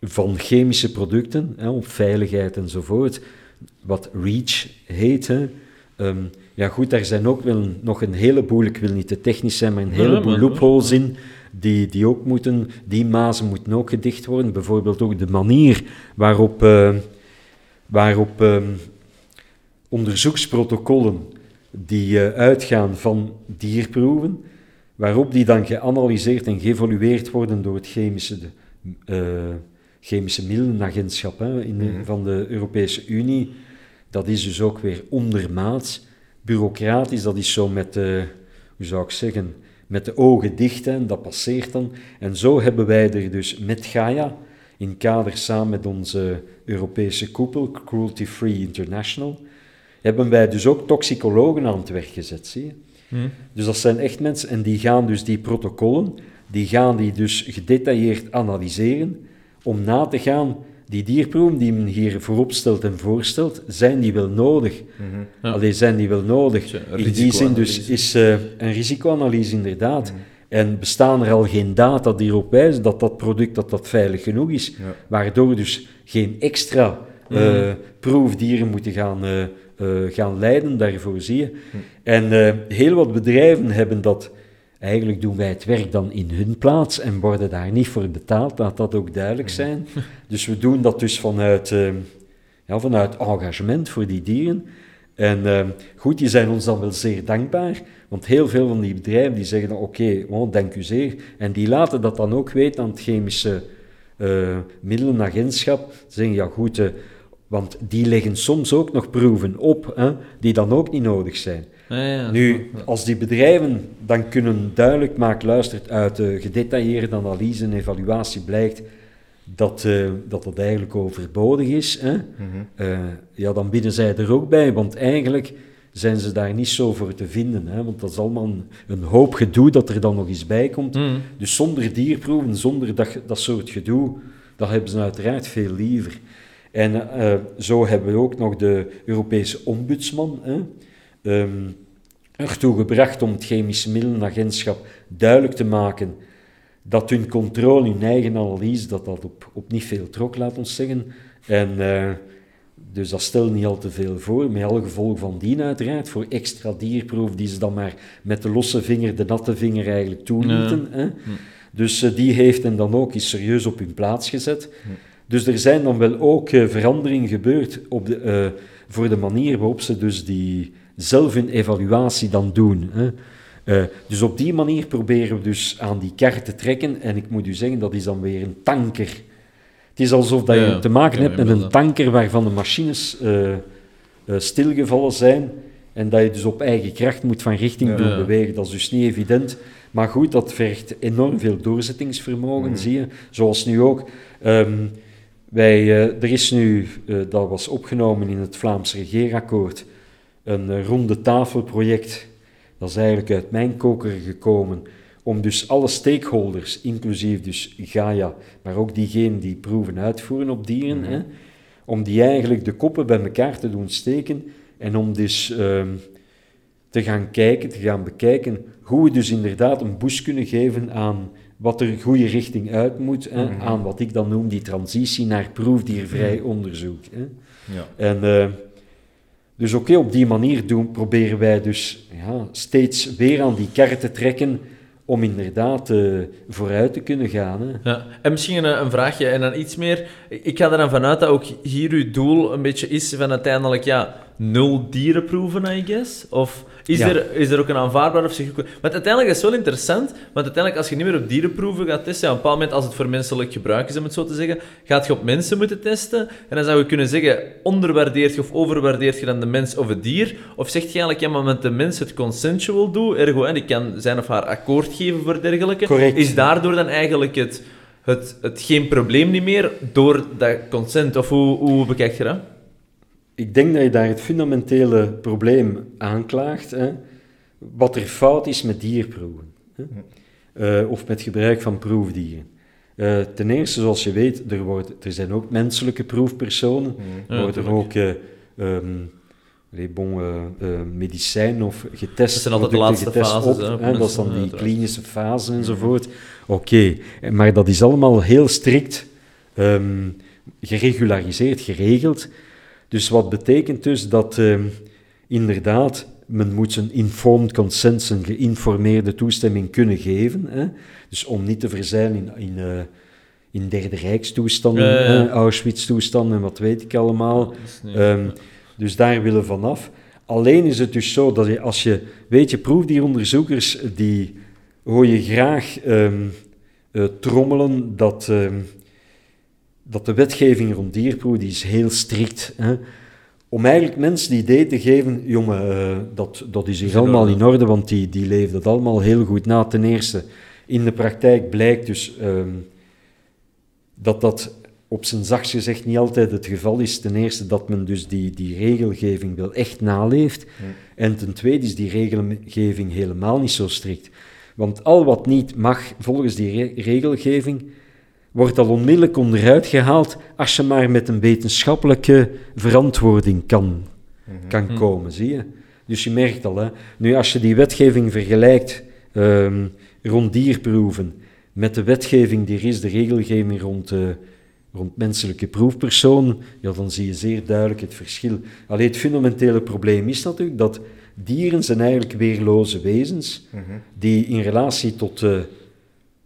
van chemische producten, hè, op veiligheid enzovoort wat REACH heet. Um, ja goed, daar zijn ook wel nog een heleboel, ik wil niet te technisch zijn, maar een heleboel loopholes in, die, die ook moeten, die mazen moeten ook gedicht worden. Bijvoorbeeld ook de manier waarop, uh, waarop uh, onderzoeksprotocollen die uh, uitgaan van dierproeven, waarop die dan geanalyseerd en geëvolueerd worden door het chemische uh, chemische middelenagentschap hè, in mhm. van de Europese Unie. Dat is dus ook weer ondermaats. Bureaucratisch, dat is zo met de, hoe zou ik zeggen, met de ogen dicht en dat passeert dan. En zo hebben wij er dus met Gaia, in kader samen met onze Europese koepel, Cruelty Free International, hebben wij dus ook toxicologen aan het werk gezet, zie je. Mhm. Dus dat zijn echt mensen, en die gaan dus die protocollen, die gaan die dus gedetailleerd analyseren, om na te gaan, die dierproeven die men hier voorop stelt en voorstelt, zijn die wel nodig? Mm Alleen zijn die wel nodig? In die zin dus is uh, een risicoanalyse inderdaad. Mhm. En bestaan er al geen data die erop wijzen dat dat product dat dat veilig genoeg is, waardoor dus geen extra uh, proefdieren moeten gaan, uh, gaan leiden, daarvoor zie je. Mhm. En heel wat bedrijven hebben dat Eigenlijk doen wij het werk dan in hun plaats en worden daar niet voor betaald, laat dat ook duidelijk zijn. Dus we doen dat dus vanuit, uh, ja, vanuit engagement voor die dieren. En uh, goed, die zijn ons dan wel zeer dankbaar, want heel veel van die bedrijven die zeggen oké, okay, dank u zeer. En die laten dat dan ook weten aan het chemische uh, middelenagentschap. Ze zeggen ja goed, Want die leggen soms ook nog proeven op, hè, die dan ook niet nodig zijn. Ja, nu, als die bedrijven dan kunnen duidelijk maken, luistert, uit de gedetailleerde analyse en evaluatie blijkt dat, uh, dat dat eigenlijk overbodig is, hè? Mhm. Eh, ja, dan bieden zij er ook bij, want eigenlijk zijn ze daar niet zo voor te vinden. Hè? Want dat is allemaal een, hoop gedoe dat er dan nog eens bij komt. Mhm. Dus zonder dierproeven, zonder dat, dat soort gedoe, dat hebben ze uiteraard veel liever. En uh, zo hebben we ook nog de Europese ombudsman hè, um, ertoe gebracht om het chemische middelenagentschap duidelijk te maken dat hun controle, hun eigen analyse, dat dat op, op niet veel trok, laat ons zeggen. En uh, dus dat stelt niet al te veel voor, met alle gevolgen van dien uiteraard, voor extra dierproef die ze dan maar met de losse vinger, de natte vinger eigenlijk toelieten. Hè. Hm. Dus uh, die heeft hen dan ook eens serieus op hun plaats gezet. Hm. Dus er zijn dan wel ook uh, veranderingen gebeurd op de, voor de manier waarop ze dus die zelf hun evaluatie dan doen. Hè. Uh, dus op die manier proberen we dus aan die kar te trekken. En ik moet u zeggen, dat is dan weer een tanker. Het is alsof dat je te maken hebt met een tanker waarvan de machines stilgevallen zijn. En dat je dus op eigen kracht moet van richting doen bewegen. Dat is dus niet evident. Maar goed, dat vergt enorm veel doorzettingsvermogen, mm. zie je. Zoals nu ook. Um, wij, er is nu, dat was opgenomen in het Vlaams regeerakkoord, een uh, ronde tafelproject. Dat is eigenlijk uit mijn koker gekomen. Om dus alle stakeholders, inclusief dus Gaia, maar ook diegenen die proeven uitvoeren op dieren, mm -hmm. hè, om die eigenlijk de koppen bij elkaar te doen steken en om dus ehm, te gaan kijken, te gaan bekijken hoe we dus inderdaad een boost kunnen geven aan wat er goede richting uit moet, hè, mhm. aan wat ik dan noem die transitie naar proefdiervrij mhm. onderzoek. Hè. Ja. En, uh, dus oké, op die manier doen, proberen wij dus ja, steeds weer aan die kar te trekken om inderdaad uh, vooruit te kunnen gaan. Hè. Ja. En misschien een, een, vraagje en dan iets meer. Ik ga er dan vanuit dat ook hier uw doel een beetje is van uiteindelijk ja, nul dierenproeven, I guess? Of is, er, is er ook een aanvaardbaar of ik... Want uiteindelijk is het wel interessant, want uiteindelijk als je niet meer op dierenproeven gaat testen, ja, op een bepaald moment als het voor menselijk gebruik is, om het zo te zeggen, gaat je op mensen moeten testen. En dan zou je kunnen zeggen, onderwaardeert je of overwaardeert je dan de mens of het dier? Of zegt je eigenlijk, ja, maar met de mens het consensual doe, ergo, en die kan zijn of haar akkoord geven voor dergelijke. Correct. Is daardoor dan eigenlijk het, het, het geen probleem niet meer door dat consent? Of hoe, hoe bekijk je dat? Ik denk dat je daar het fundamentele probleem aanklaagt, hè, wat er fout is met dierproeven. Hè, uh, of met gebruik van proefdieren. Uh, ten eerste, zoals je weet, er, wordt, er zijn ook menselijke proefpersonen. Er worden ook uh, um, bon, medicijnen of getest Dat zijn altijd de laatste fases. Op, hè, dat is dan die klinische fase enzovoort. Oké, okay. maar dat is allemaal heel strikt um, geregulariseerd, geregeld. Dus wat betekent dus dat uh, inderdaad men moet zijn informed consent, zijn geïnformeerde toestemming kunnen geven. Hè? Dus om niet te verzeilen in, in, uh, in derde rijkstoestanden, ja, ja. Auschwitz-toestanden en wat weet ik allemaal. Um, dus daar willen we vanaf. Alleen is het dus zo dat je, als je, weet je, proefdieronderzoekers die hoor je graag um, uh, trommelen dat, um, dat de wetgeving rond dierproef die is heel strikt. Hè? Om eigenlijk mensen het idee te geven, jongen, uh, dat, dat is hier allemaal in orde, want die, die leefde het allemaal heel goed na. Ten eerste, in de praktijk blijkt dus um, dat dat op zijn zachtst gezegd niet altijd het geval is. Ten eerste dat men dus die, die regelgeving wel echt naleeft. Ja. En ten tweede is die regelgeving helemaal niet zo strikt. Want al wat niet mag volgens die re regelgeving, wordt al onmiddellijk onderuit gehaald als je maar met een wetenschappelijke verantwoording kan, mhm. kan mhm. komen, zie je? Dus je merkt al, hè. Nu, als je die wetgeving vergelijkt um, rond dierproeven met de wetgeving die er is, de regelgeving rond, uh, rond menselijke proefpersonen, ja, dan zie je zeer duidelijk het verschil. Alleen het fundamentele probleem is natuurlijk dat dieren zijn eigenlijk weerloze wezens, mm -hmm. die in relatie tot... Uh,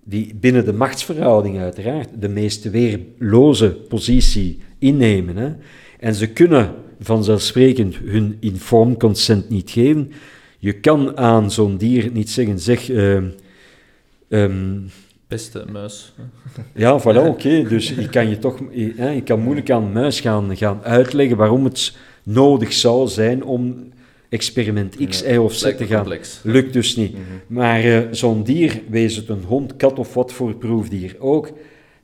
die binnen de machtsverhouding uiteraard de meest weerloze positie innemen. Hè. En ze kunnen vanzelfsprekend hun informed consent niet geven. Je kan aan zo'n dier niet zeggen, zeg, uh, um, Beste muis. Ja, voilà, oké. Dus ik kan je toch... Ik kan moeilijk aan muis gaan, gaan uitleggen waarom het nodig zou zijn om experiment X, Y of Z te gaan. Lukt dus niet. Mhm. Maar uh, zo'n dier, wees het een hond, kat of wat voor proefdier ook,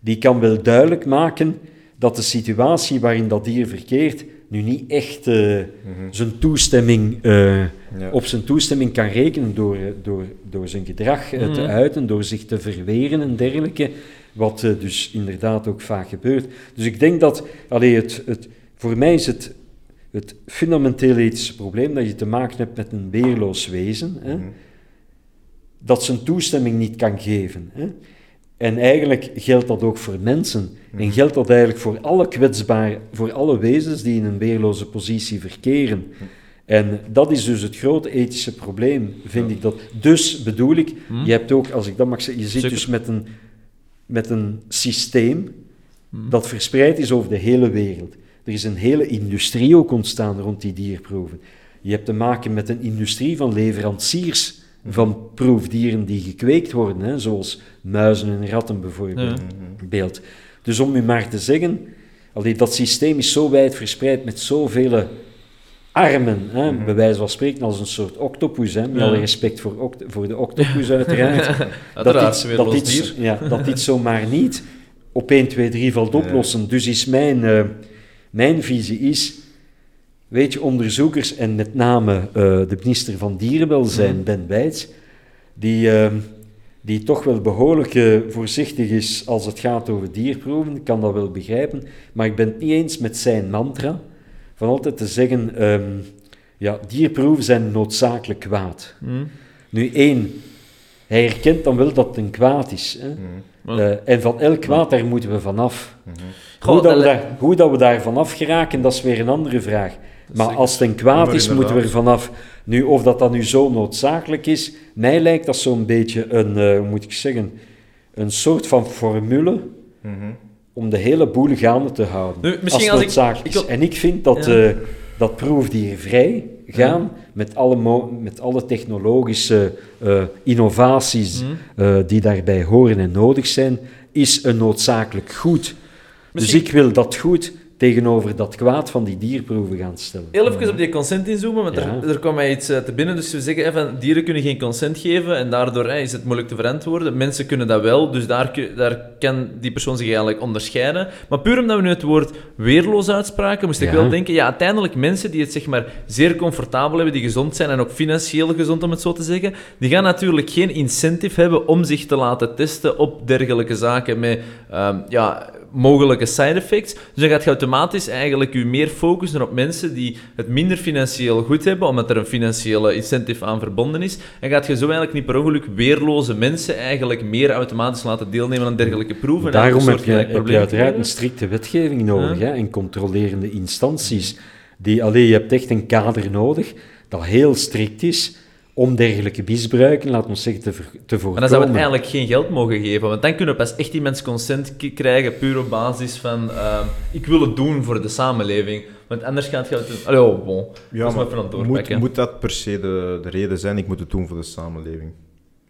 die kan wel duidelijk maken dat de situatie waarin dat dier verkeert nu niet echt uh, mm -hmm. zijn toestemming, uh, ja. op zijn toestemming kan rekenen door, door, door zijn gedrag mm -hmm. te uiten, door zich te verweren en dergelijke, wat uh, dus inderdaad ook vaak gebeurt. Dus ik denk dat, allee, het, het, voor mij is het het fundamentele ethische probleem dat je te maken hebt met een weerloos wezen, hè, mm -hmm. dat zijn toestemming niet kan geven. Hè. En eigenlijk geldt dat ook voor mensen. En mhm. geldt dat eigenlijk voor alle kwetsbare, voor alle wezens die in een weerloze positie verkeren. Mhm. En dat is dus het grote ethische probleem, vind ik dat. Dus bedoel ik, mhm. je hebt ook, als ik dat mag zeggen, je zit dus met een, met een systeem dat verspreid is over de hele wereld. Er is een hele industrie ook ontstaan rond die dierproeven. Je hebt te maken met een industrie van leveranciers van proefdieren die gekweekt worden, hè, zoals muizen en ratten bijvoorbeeld. Dus om u maar te zeggen, allee, dat systeem is zo wijd verspreid met zoveel armen, hè, mm bij wijze van spreken als een soort octopus, hè, met alle respect voor, voor de octopus uiteraard, dat, iets, dat, iets, ja, dat iets zomaar niet op 1, 2, 3 valt oplossen. Dus is mijn, uh, mijn visie is, weet je, onderzoekers en met name uh, de minister van Dierenwelzijn, mm. Ben Bijts, die, uh, die toch wel behoorlijk uh, voorzichtig is als het gaat over dierproeven, ik kan dat wel begrijpen, maar ik ben het niet eens met zijn mantra van altijd te zeggen, um, ja, dierproeven zijn noodzakelijk kwaad. Mm. Nu één, hij herkent dan wel dat het een kwaad is. Hè? Mm. en van elk kwaad, daar moeten we vanaf. Mm -hmm. Hoe, dat we daar, hoe dat we daar vanaf geraken, dat is weer een andere vraag. Maar als het een kwaad is, moeten we er vanaf. Nu, of dat dan nu zo noodzakelijk is, mij lijkt dat zo'n beetje een, uh, hoe moet ik zeggen, een soort van formule mm -hmm. om de hele boel gaande te houden. Nu, misschien als, als ik, ik En ik vind dat, ja. uh, dat proefdiervrij gaan met, alle met alle technologische uh, innovaties mm -hmm. die daarbij horen en nodig zijn, is een noodzakelijk goed. Misschien... Dus ik wil dat goed tegenover dat kwaad van die dierproeven gaan stellen. Heel even op die consent inzoomen, want er, er kwam mij iets eh, te binnen. Dus we zeggen even, dieren kunnen geen consent geven en daardoor hè, is het moeilijk te verantwoorden. Mensen kunnen dat wel, dus daar, daar kan die persoon zich eigenlijk onderscheiden. Maar puur omdat we nu het woord weerloos uitspraken, moest ik wel denken, ja, uiteindelijk mensen die het zeg maar zeer comfortabel hebben, die gezond zijn en ook financieel gezond, om het zo te zeggen, die gaan natuurlijk geen incentive hebben om zich te laten testen op dergelijke zaken met, um, ja mogelijke side effects. Dus dan gaat je automatisch eigenlijk je meer focussen op mensen die het minder financieel goed hebben, omdat er een financiële incentive aan verbonden is. En gaat je zo eigenlijk niet per ongeluk weerloze mensen eigenlijk meer automatisch laten deelnemen aan dergelijke proeven. Daarom heb je, heb je uiteraard een strikte wetgeving nodig hè, en controlerende instanties. Die, alleen, je hebt echt een kader nodig dat heel strikt is om dergelijke misbruiken, laat ons zeggen, te, te voorkomen. Maar dan zou het eigenlijk geen geld mogen geven, want dan kunnen we pas echt die mensen consent krijgen, puur op basis van uh, ik wil het doen voor de samenleving. Want anders gaat het... Allee, oh, bon. Ja, maar even moet, moet dat per se de, de reden zijn, ik moet het doen voor de samenleving?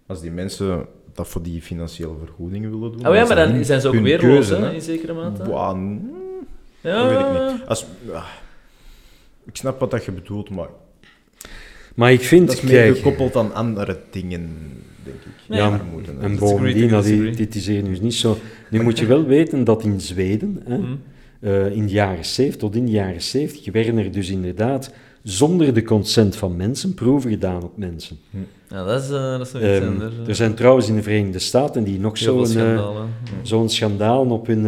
Als die mensen dat voor die financiële vergoedingen willen doen... Oh ja, maar dan zijn ze ook weerloos, hè, in zekere mate. Wow, ja. Dat weet ik niet. Als, ah, ik snap wat dat je bedoelt, maar maar ik vind... Dat is meer gekoppeld aan andere dingen, denk ik. Ja, en bovendien, die, dit is hier nu niet zo... Nu moet je wel weten dat in Zweden, hè, mm. uh, in de jaren 70, tot in de jaren 70, werden er dus inderdaad zonder de consent van mensen proeven gedaan op mensen. Hm. Ja, dat is, uh, dat is iets um, Er zijn trouwens in de Verenigde Staten die nog zo'n uh, zo schandaal op hun,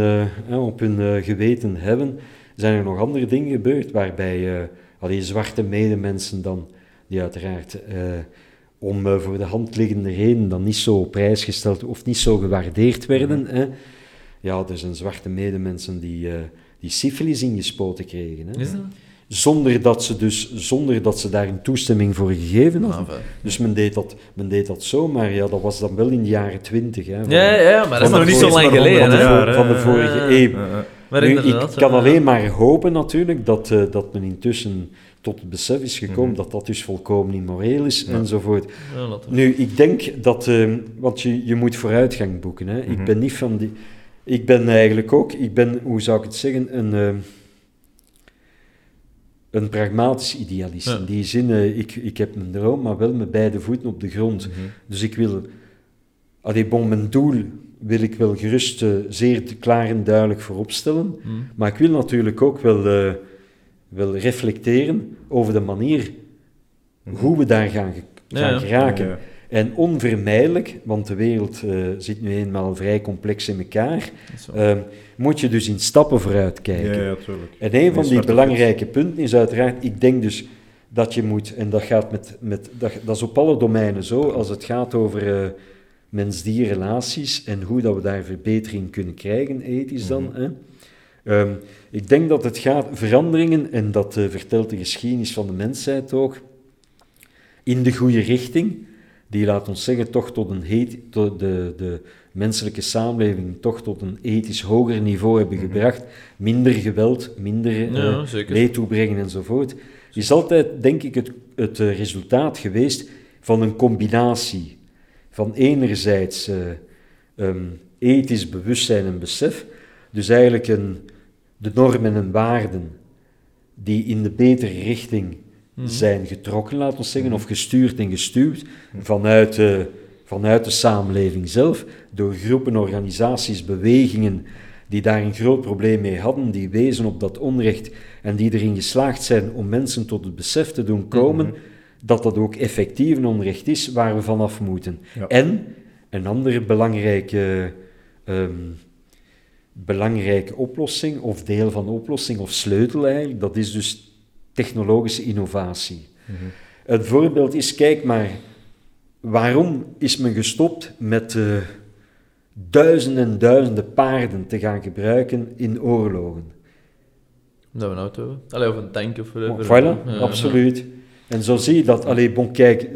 uh, op hun geweten hebben. Zijn er nog andere dingen gebeurd waarbij alleen zwarte medemensen dan die uiteraard uh, om uh, voor de hand liggende reden dan niet zo prijsgesteld of niet zo gewaardeerd werden. Mm hè. Ja, er zijn zwarte medemensen die, uh, die syfilis ingespoten kregen. Hè. Is dat? Zonder dat, ze dus, zonder dat ze daar een toestemming voor gegeven hadden. Ah, dus men deed, dat, men deed dat zo, maar ja, dat was dan wel in de jaren twintig. Hè, van, ja, ja, maar dat is nog niet zo lang geleden. Van de, van de vorige eeuw. Nu, ik kan alleen maar hopen natuurlijk dat, uh, dat men intussen tot het besef is gekomen mhm. dat dat dus volkomen immoreel is enzovoort. Ja, nu, ik denk dat, uh, want je, je moet vooruitgang boeken. Hè. Ik mhm. ben niet van die. Ik ben eigenlijk ook, ik ben, hoe zou ik het zeggen, een, uh, een pragmatisch idealist. In die zin, uh, ik, ik heb mijn droom, maar wel met beide voeten op de grond. Mhm. Dus ik wil, allee, bon, mijn doel wil ik wel gerust zeer klaar en duidelijk voorop stellen, maar ik wil natuurlijk ook wel wil reflecteren over de manier hoe we daar gaan, gaan geraken. En onvermijdelijk, want de wereld uh, zit nu eenmaal vrij complex in elkaar, uh, moet je dus in stappen vooruit kijken. Ja, ja, en een van die belangrijke punten is uiteraard, ik denk dus dat je moet, en dat gaat met, met dat, dat is op alle domeinen zo, als het gaat over uh, mens-dier-relaties en hoe dat we daar verbetering kunnen krijgen, ethisch dan. Mhm. Hè? Um, ik denk dat het gaat veranderingen, en dat uh, vertelt de geschiedenis van de mensheid ook, in de goede richting, die laat ons zeggen toch tot een heet, tot de, de menselijke samenleving toch tot een ethisch hoger niveau hebben mhm. gebracht, minder geweld, minder uh, leed toebrengen enzovoort, is altijd, denk ik, het, het uh, resultaat geweest van een combinatie van enerzijds um, ethisch bewustzijn en besef, dus eigenlijk een, de normen en waarden die in de betere richting mhm. zijn getrokken, laten we zeggen, of gestuurd en gestuurd vanuit de, vanuit de samenleving zelf, door groepen, organisaties, bewegingen die daar een groot probleem mee hadden, die wezen op dat onrecht en die erin geslaagd zijn om mensen tot het besef te doen komen mhm. dat dat ook effectief een onrecht is waar we vanaf moeten. En een andere belangrijke um, belangrijke oplossing, of deel van de oplossing, of sleutel eigenlijk, dat is dus technologische innovatie. Mm Een voorbeeld is, kijk maar, waarom is men gestopt met uh, duizenden en duizenden paarden te gaan gebruiken in oorlogen? Dat we een auto hebben. Allee, of een tank of whatever. Voilà, absoluut. En zo zie je dat, allee, bon, kijk,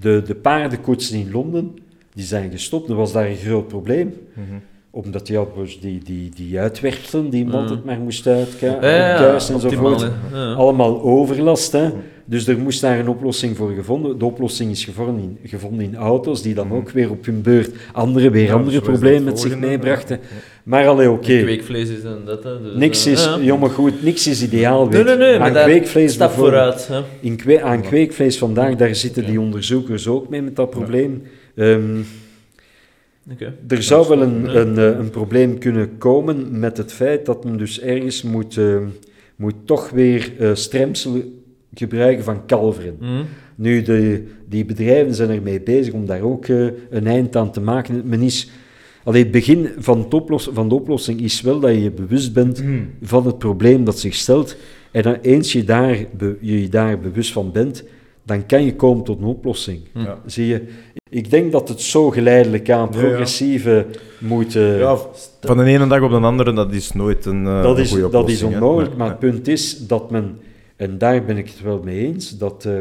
de, de paardenkoetsen in Londen, die zijn gestopt, er was daar een groot probleem. Mm omdat ja, dus die, die, die uitwerpselen die iemand mm. het maar moest uitkuisen enzovoort, allemaal overlast. Hè. Dus er moest daar een oplossing voor gevonden. De oplossing is gevonden in, gevonden in auto's, die dan ook weer op hun beurt andere, weer andere problemen met zich meebrachten. Maar allee, oké. Okay. Kweekvlees is en dat, hè. Dus, niks is, uh, jongen, goed, niks is ideaal. Weet. Nee, nee, nee, aan kweekvlees stap vooruit. Hè. In aan kweekvlees vandaag, daar zitten die onderzoekers ook mee met dat probleem. Um, er zou wel een, een, eh, een, probleem kunnen komen met het feit dat men dus ergens moet, uh, moet toch weer uh, stremsel gebruiken van kalveren. Mhm. Nu, de, die bedrijven zijn ermee bezig om daar ook uh, een eind aan te maken. Men is, allee, het begin van, van de oplossing is wel dat je je bewust bent mhm. van het probleem dat zich stelt. En eens je daar, je, je daar bewust van bent, dan kan je komen tot een oplossing. Ja. Zie je? Ik denk dat het zo geleidelijk aan progressieve moet... ja, van de ene dag op de andere, dat is nooit een, uh, dat is, goede Dat is onmogelijk, maar het punt is dat men, en daar ben ik het wel mee eens, dat uh,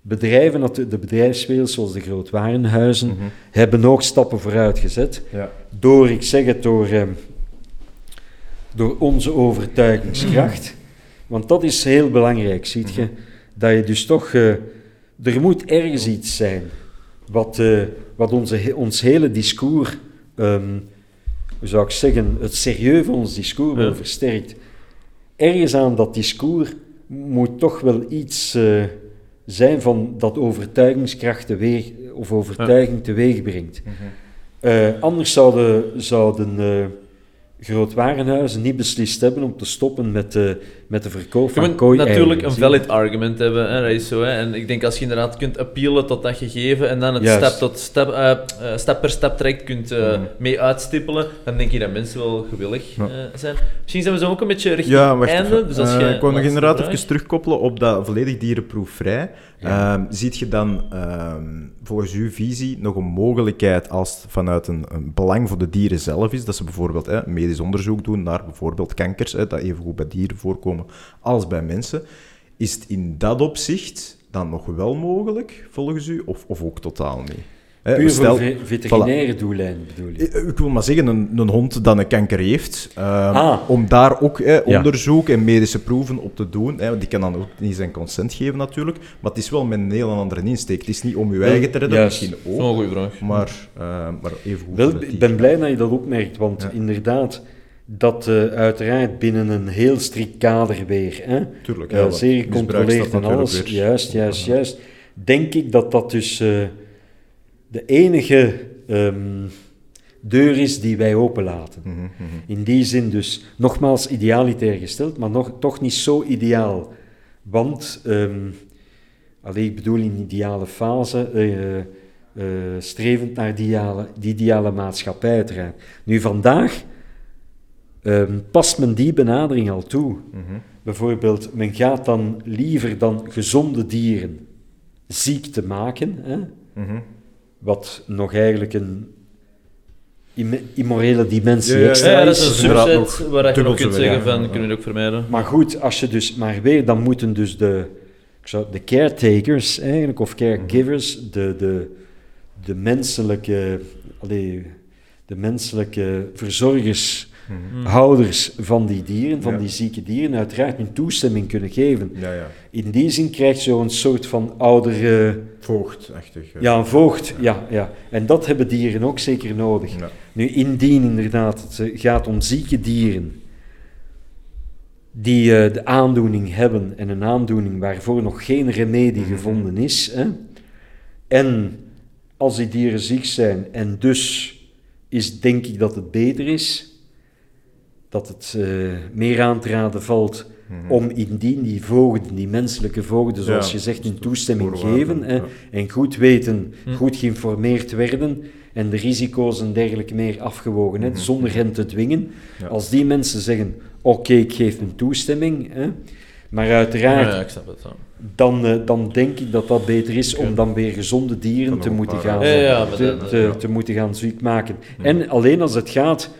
bedrijven, de bedrijfswereld zoals de grootwarenhuizen, mm hebben ook stappen vooruit gezet. Ja. Door, ik zeg het, door, uh, door onze overtuigingskracht. Want dat is heel belangrijk, ziet je, mhm. Dat je dus toch... er moet ergens iets zijn wat, uh, wat onze, ons hele discours, um, hoe zou ik zeggen, het serieus van ons discours wel versterkt. Ergens aan dat discours moet toch wel iets uh, zijn van dat overtuigingskracht teweeg, of overtuiging teweeg brengt. Uh, anders zouden, zouden grootwarenhuizen niet beslist hebben om te stoppen met de, met de verkoop van kooi natuurlijk een valid argument hebben, hè, dat is zo. Hè. En ik denk als je inderdaad kunt appealen tot dat gegeven en dan het stap, tot stap, uh, stap per stap traject kunt uh, mee uitstippelen, dan denk je dat mensen wel gewillig uh, zijn. Misschien zijn we zo ook een beetje richting ja, einde. Dus als je, ik wil nog inderdaad even terugkoppelen op dat volledig dierenproefvrij. Um, ziet je dan um, volgens uw visie nog een mogelijkheid als het vanuit een, een, belang voor de dieren zelf is, dat ze bijvoorbeeld medisch onderzoek doen naar bijvoorbeeld kankers, hè, dat evengoed bij dieren voorkomen als bij mensen. Is het in dat opzicht dan nog wel mogelijk, volgens u, of, of ook totaal niet? Puur stel, voor veterinaire voilà. doeleinden bedoel je? Eh, ik wil maar zeggen, een, een hond dat een kanker heeft, uh, ah. om daar ook onderzoek en medische proeven op te doen. die kan dan ook niet zijn consent geven natuurlijk, maar het is wel met een heel andere insteek. Het is niet om je eigen te redden, misschien ook. Goede vraag. Maar, uh, maar even wel, Ik ben blij dat je dat opmerkt, want inderdaad dat uh, uiteraard binnen een heel strikt kader weer. Hè? Tuurlijk, ja, uh, zeer gecontroleerd en alles. Juist, juist, juist. Denk ik dat dat dus uh, de enige um, deur is die wij openlaten. Mm -hmm. In die zin dus, nogmaals idealitair gesteld, maar nog, toch niet zo ideaal. Want, um, alleen ik bedoel in ideale fase, strevend naar die ideale, die ideale maatschappij uiteraard. Nu vandaag um, past men die benadering al toe. Mhm. Bijvoorbeeld, men gaat dan liever dan gezonde dieren ziek te maken, hè? Mhm. Wat nog eigenlijk een immorele dimensie ja, extra ja, dat is een subset waar je nog kunt zeggen van, kunnen we ook vermijden. Maar goed, als je dus, maar weer, dan moeten dus de, ik zou, de caretakers eigenlijk, of caregivers, mhm. de, de, de menselijke, allee, de menselijke verzorgers Mhm. houders van die dieren, van die zieke dieren, uiteraard hun toestemming kunnen geven. Ja, ja. In die zin krijgt je een soort van oudere... Voogdachtig. Ja, een voogd, ja. ja. En dat hebben dieren ook zeker nodig. Nu, indien inderdaad het gaat om zieke dieren die uh, de aandoening hebben en een aandoening waarvoor nog geen remedie mhm. gevonden is, hè, en als die dieren ziek zijn en dus is denk ik dat het beter is dat het uh, meer aan te raden valt mhm. om indien die voogden, die menselijke voogden, zoals je zegt, een toestemming geven hè, en goed weten, mhm. goed geïnformeerd werden en de risico's en dergelijke meer afgewogen, hè, mhm. zonder hen te dwingen. Als die mensen zeggen, oké, ik geef een toestemming, hè, maar uiteraard, ja, het, dan, uh, dan denk ik dat dat beter is om dan weer gezonde dieren te moeten, gaan, ja, te, te, te, moeten gaan ziek maken. En alleen als het gaat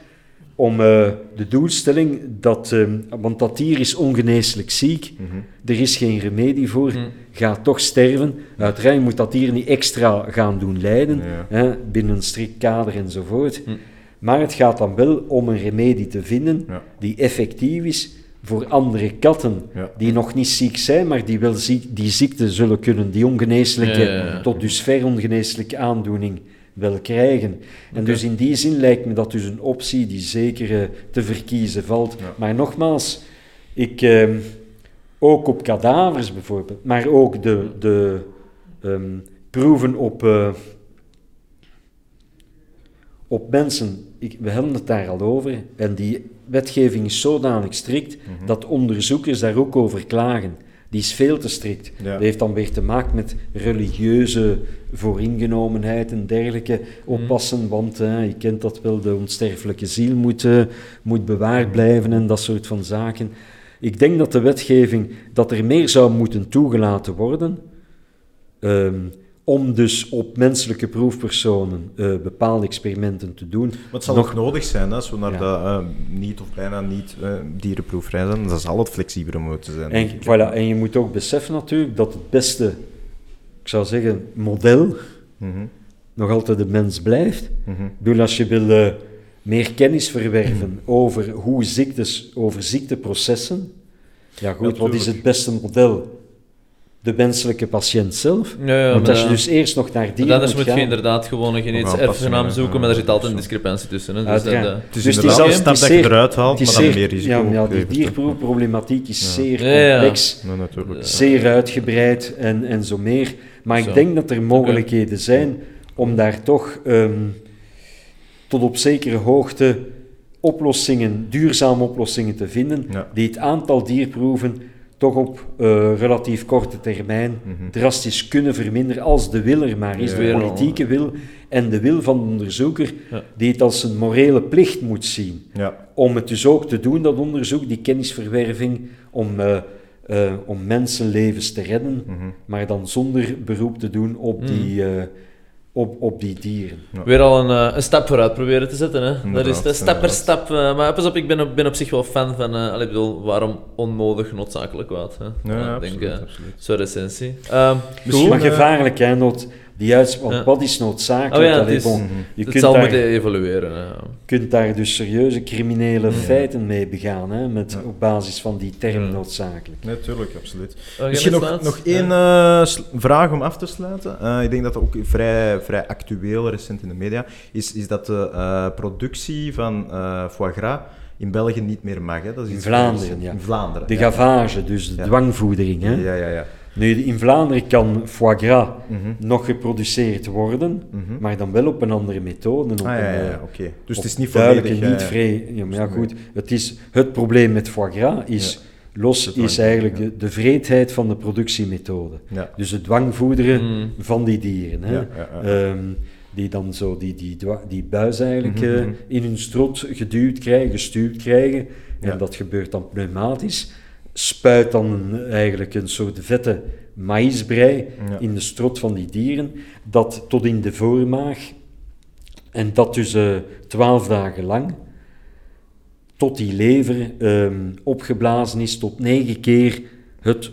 om uh, de doelstelling dat, uh, want dat dier is ongeneeslijk ziek, mm -hmm. er is geen remedie voor, mm. gaat toch sterven. Uiteraard moet dat dier niet extra gaan doen lijden, ja. hè, binnen een strikt kader enzovoort. Mm. Maar het gaat dan wel om een remedie te vinden ja. die effectief is voor andere katten ja. die nog niet ziek zijn, maar die wel ziek, die ziekte zullen kunnen, die ongeneeslijke, tot dus ver ongeneeslijke aandoening wil krijgen. En dus in die zin lijkt me dat dus een optie die zeker uh, te verkiezen valt. Maar nogmaals, ik, uh, ook op kadavers bijvoorbeeld, maar ook de, de um, proeven op, uh, op mensen, ik, we hebben het daar al over, en die wetgeving is zodanig strikt mm -hmm. dat onderzoekers daar ook over klagen die is veel te strikt. Dat heeft dan weer te maken met religieuze vooringenomenheid en dergelijke. Mhm. Oppassen, want je kent dat wel, de onsterfelijke ziel moet, uh, moet bewaard blijven en dat soort van zaken. Ik denk dat de wetgeving, dat er meer zou moeten toegelaten worden. Um, om dus op menselijke proefpersonen uh, bepaalde experimenten te doen. Wat zal nog nodig zijn als we naar de uh, niet of bijna niet uh, dierenproefvrij zijn? Dan zal het flexibeler moeten zijn. En, voilà, en je moet ook beseffen natuurlijk dat het beste, ik zou zeggen, model mm -hmm. nog altijd de mens blijft. Mm -hmm. Als je wil meer kennis verwerven mm -hmm. over hoe ziektes, over ziekteprocessen, ja goed, ja, wat is het beste model? De menselijke patiënt zelf. Ja, ja, Want als je dus eerst nog naar die Dan moet, moet je inderdaad gewoon een genetisch erfgenaam zoeken, maar er zit altijd een discrepantie tussen. Hè. Dus, dat, uh, dus, dus die stap dat je eruit haalt, maar dan meer risico. Ja, ja die dierproefproblematiek is zeer complex, zeer uitgebreid en, en zo meer. Maar zo. ik denk dat er mogelijkheden zijn om daar toch um, tot op zekere hoogte oplossingen, duurzame oplossingen te vinden, die het aantal dierproeven toch op uh, relatief korte termijn mm -hmm. drastisch kunnen verminderen als de wil er maar is, ja, de politieke wil en de wil van de onderzoeker, ja. die het als een morele plicht moet zien. Ja. Om het dus ook te doen, dat onderzoek, die kennisverwerving, om, uh, uh, om mensenlevens te redden, mm -hmm. maar dan zonder beroep te doen op mm. die op, op die dieren. Ja. Weer al een, uh, een stap vooruit proberen te zetten. Hè? dat is de stap per stap. Uh, maar pas op, ik ben op, ben op zich wel fan van, uh, allee, bedoel, waarom onnodig noodzakelijk kwaad. Hè? Ja, ja, ik denk, absoluut, absoluut. Zo'n essentie. Um, Misschien maar gevaarlijk, hè, not, die juist, want wat is noodzakelijk? Oh ja, het, is, je het zal daar, moeten evolueren. Je kunt daar dus serieuze criminele feiten mee begaan, hè, met, op basis van die term noodzakelijk. Natuurlijk, absoluut. Oh, Misschien nog, nog één uh, vraag om af te sluiten. Uh, ik denk dat dat ook vrij, vrij actueel, recent in de media, is, is dat de uh, productie van foie gras in België niet meer mag. Hè? Dat is in Vlaanderen, ja. In Vlaanderen. De gavage, dus de dwangvoedering. Hè? Ja, ja, ja. Nu, in Vlaanderen kan foie gras mhm. nog geproduceerd worden, mhm. maar dan wel op een andere methode. Op ah, ja, ja, ja oké. Dus het is niet volledig... niet eh, vrij... Ja, maar ja, goed. Het, is, het probleem met foie gras is... Los is eigenlijk de, de vreedheid van de productiemethode. Dus het dwangvoederen mm. van die dieren. Hè. Um, die dan zo die, die, die buis eigenlijk mhm, uh, in hun strot geduwd krijgen, gestuurd krijgen. En dat gebeurt dan pneumatisch spuit dan eigenlijk een soort vette maïsbrei in de strot van die dieren, dat tot in de voormaag, en dat dus uh, twaalf dagen lang, tot die lever um, opgeblazen is tot negen keer het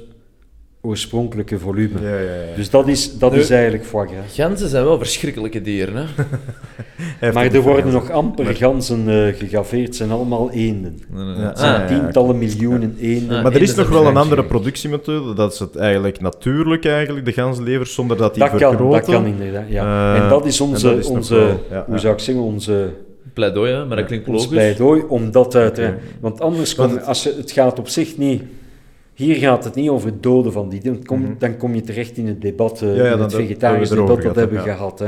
oorspronkelijke volume. Ja, ja, ja. Dus dat is, dat is eigenlijk foie gras. Ganzen zijn wel verschrikkelijke dieren, hè? maar er worden nog amper ganzen uh, gegaveerd, zijn allemaal eenden. Het zijn ah, tientallen miljoenen eenden. maar er is nog wel een andere productiemethode, dat is het eigenlijk natuurlijk, eigenlijk, de ganzenlever, zonder dat die dat vergroten. Kan, dat kan inderdaad, ja. Uh, en dat is onze, dat is onze wel, hoe zou ik zeggen, onze pleidooi, maar dat klinkt logisch. pleidooi om dat uit te... Want anders, kan, als je, het gaat op zich niet hier gaat het niet over het doden van die dan kom, mhm. dan kom je terecht in het debat, uh, ja, het vegetarisch debat dat we hebben gehad. Hè.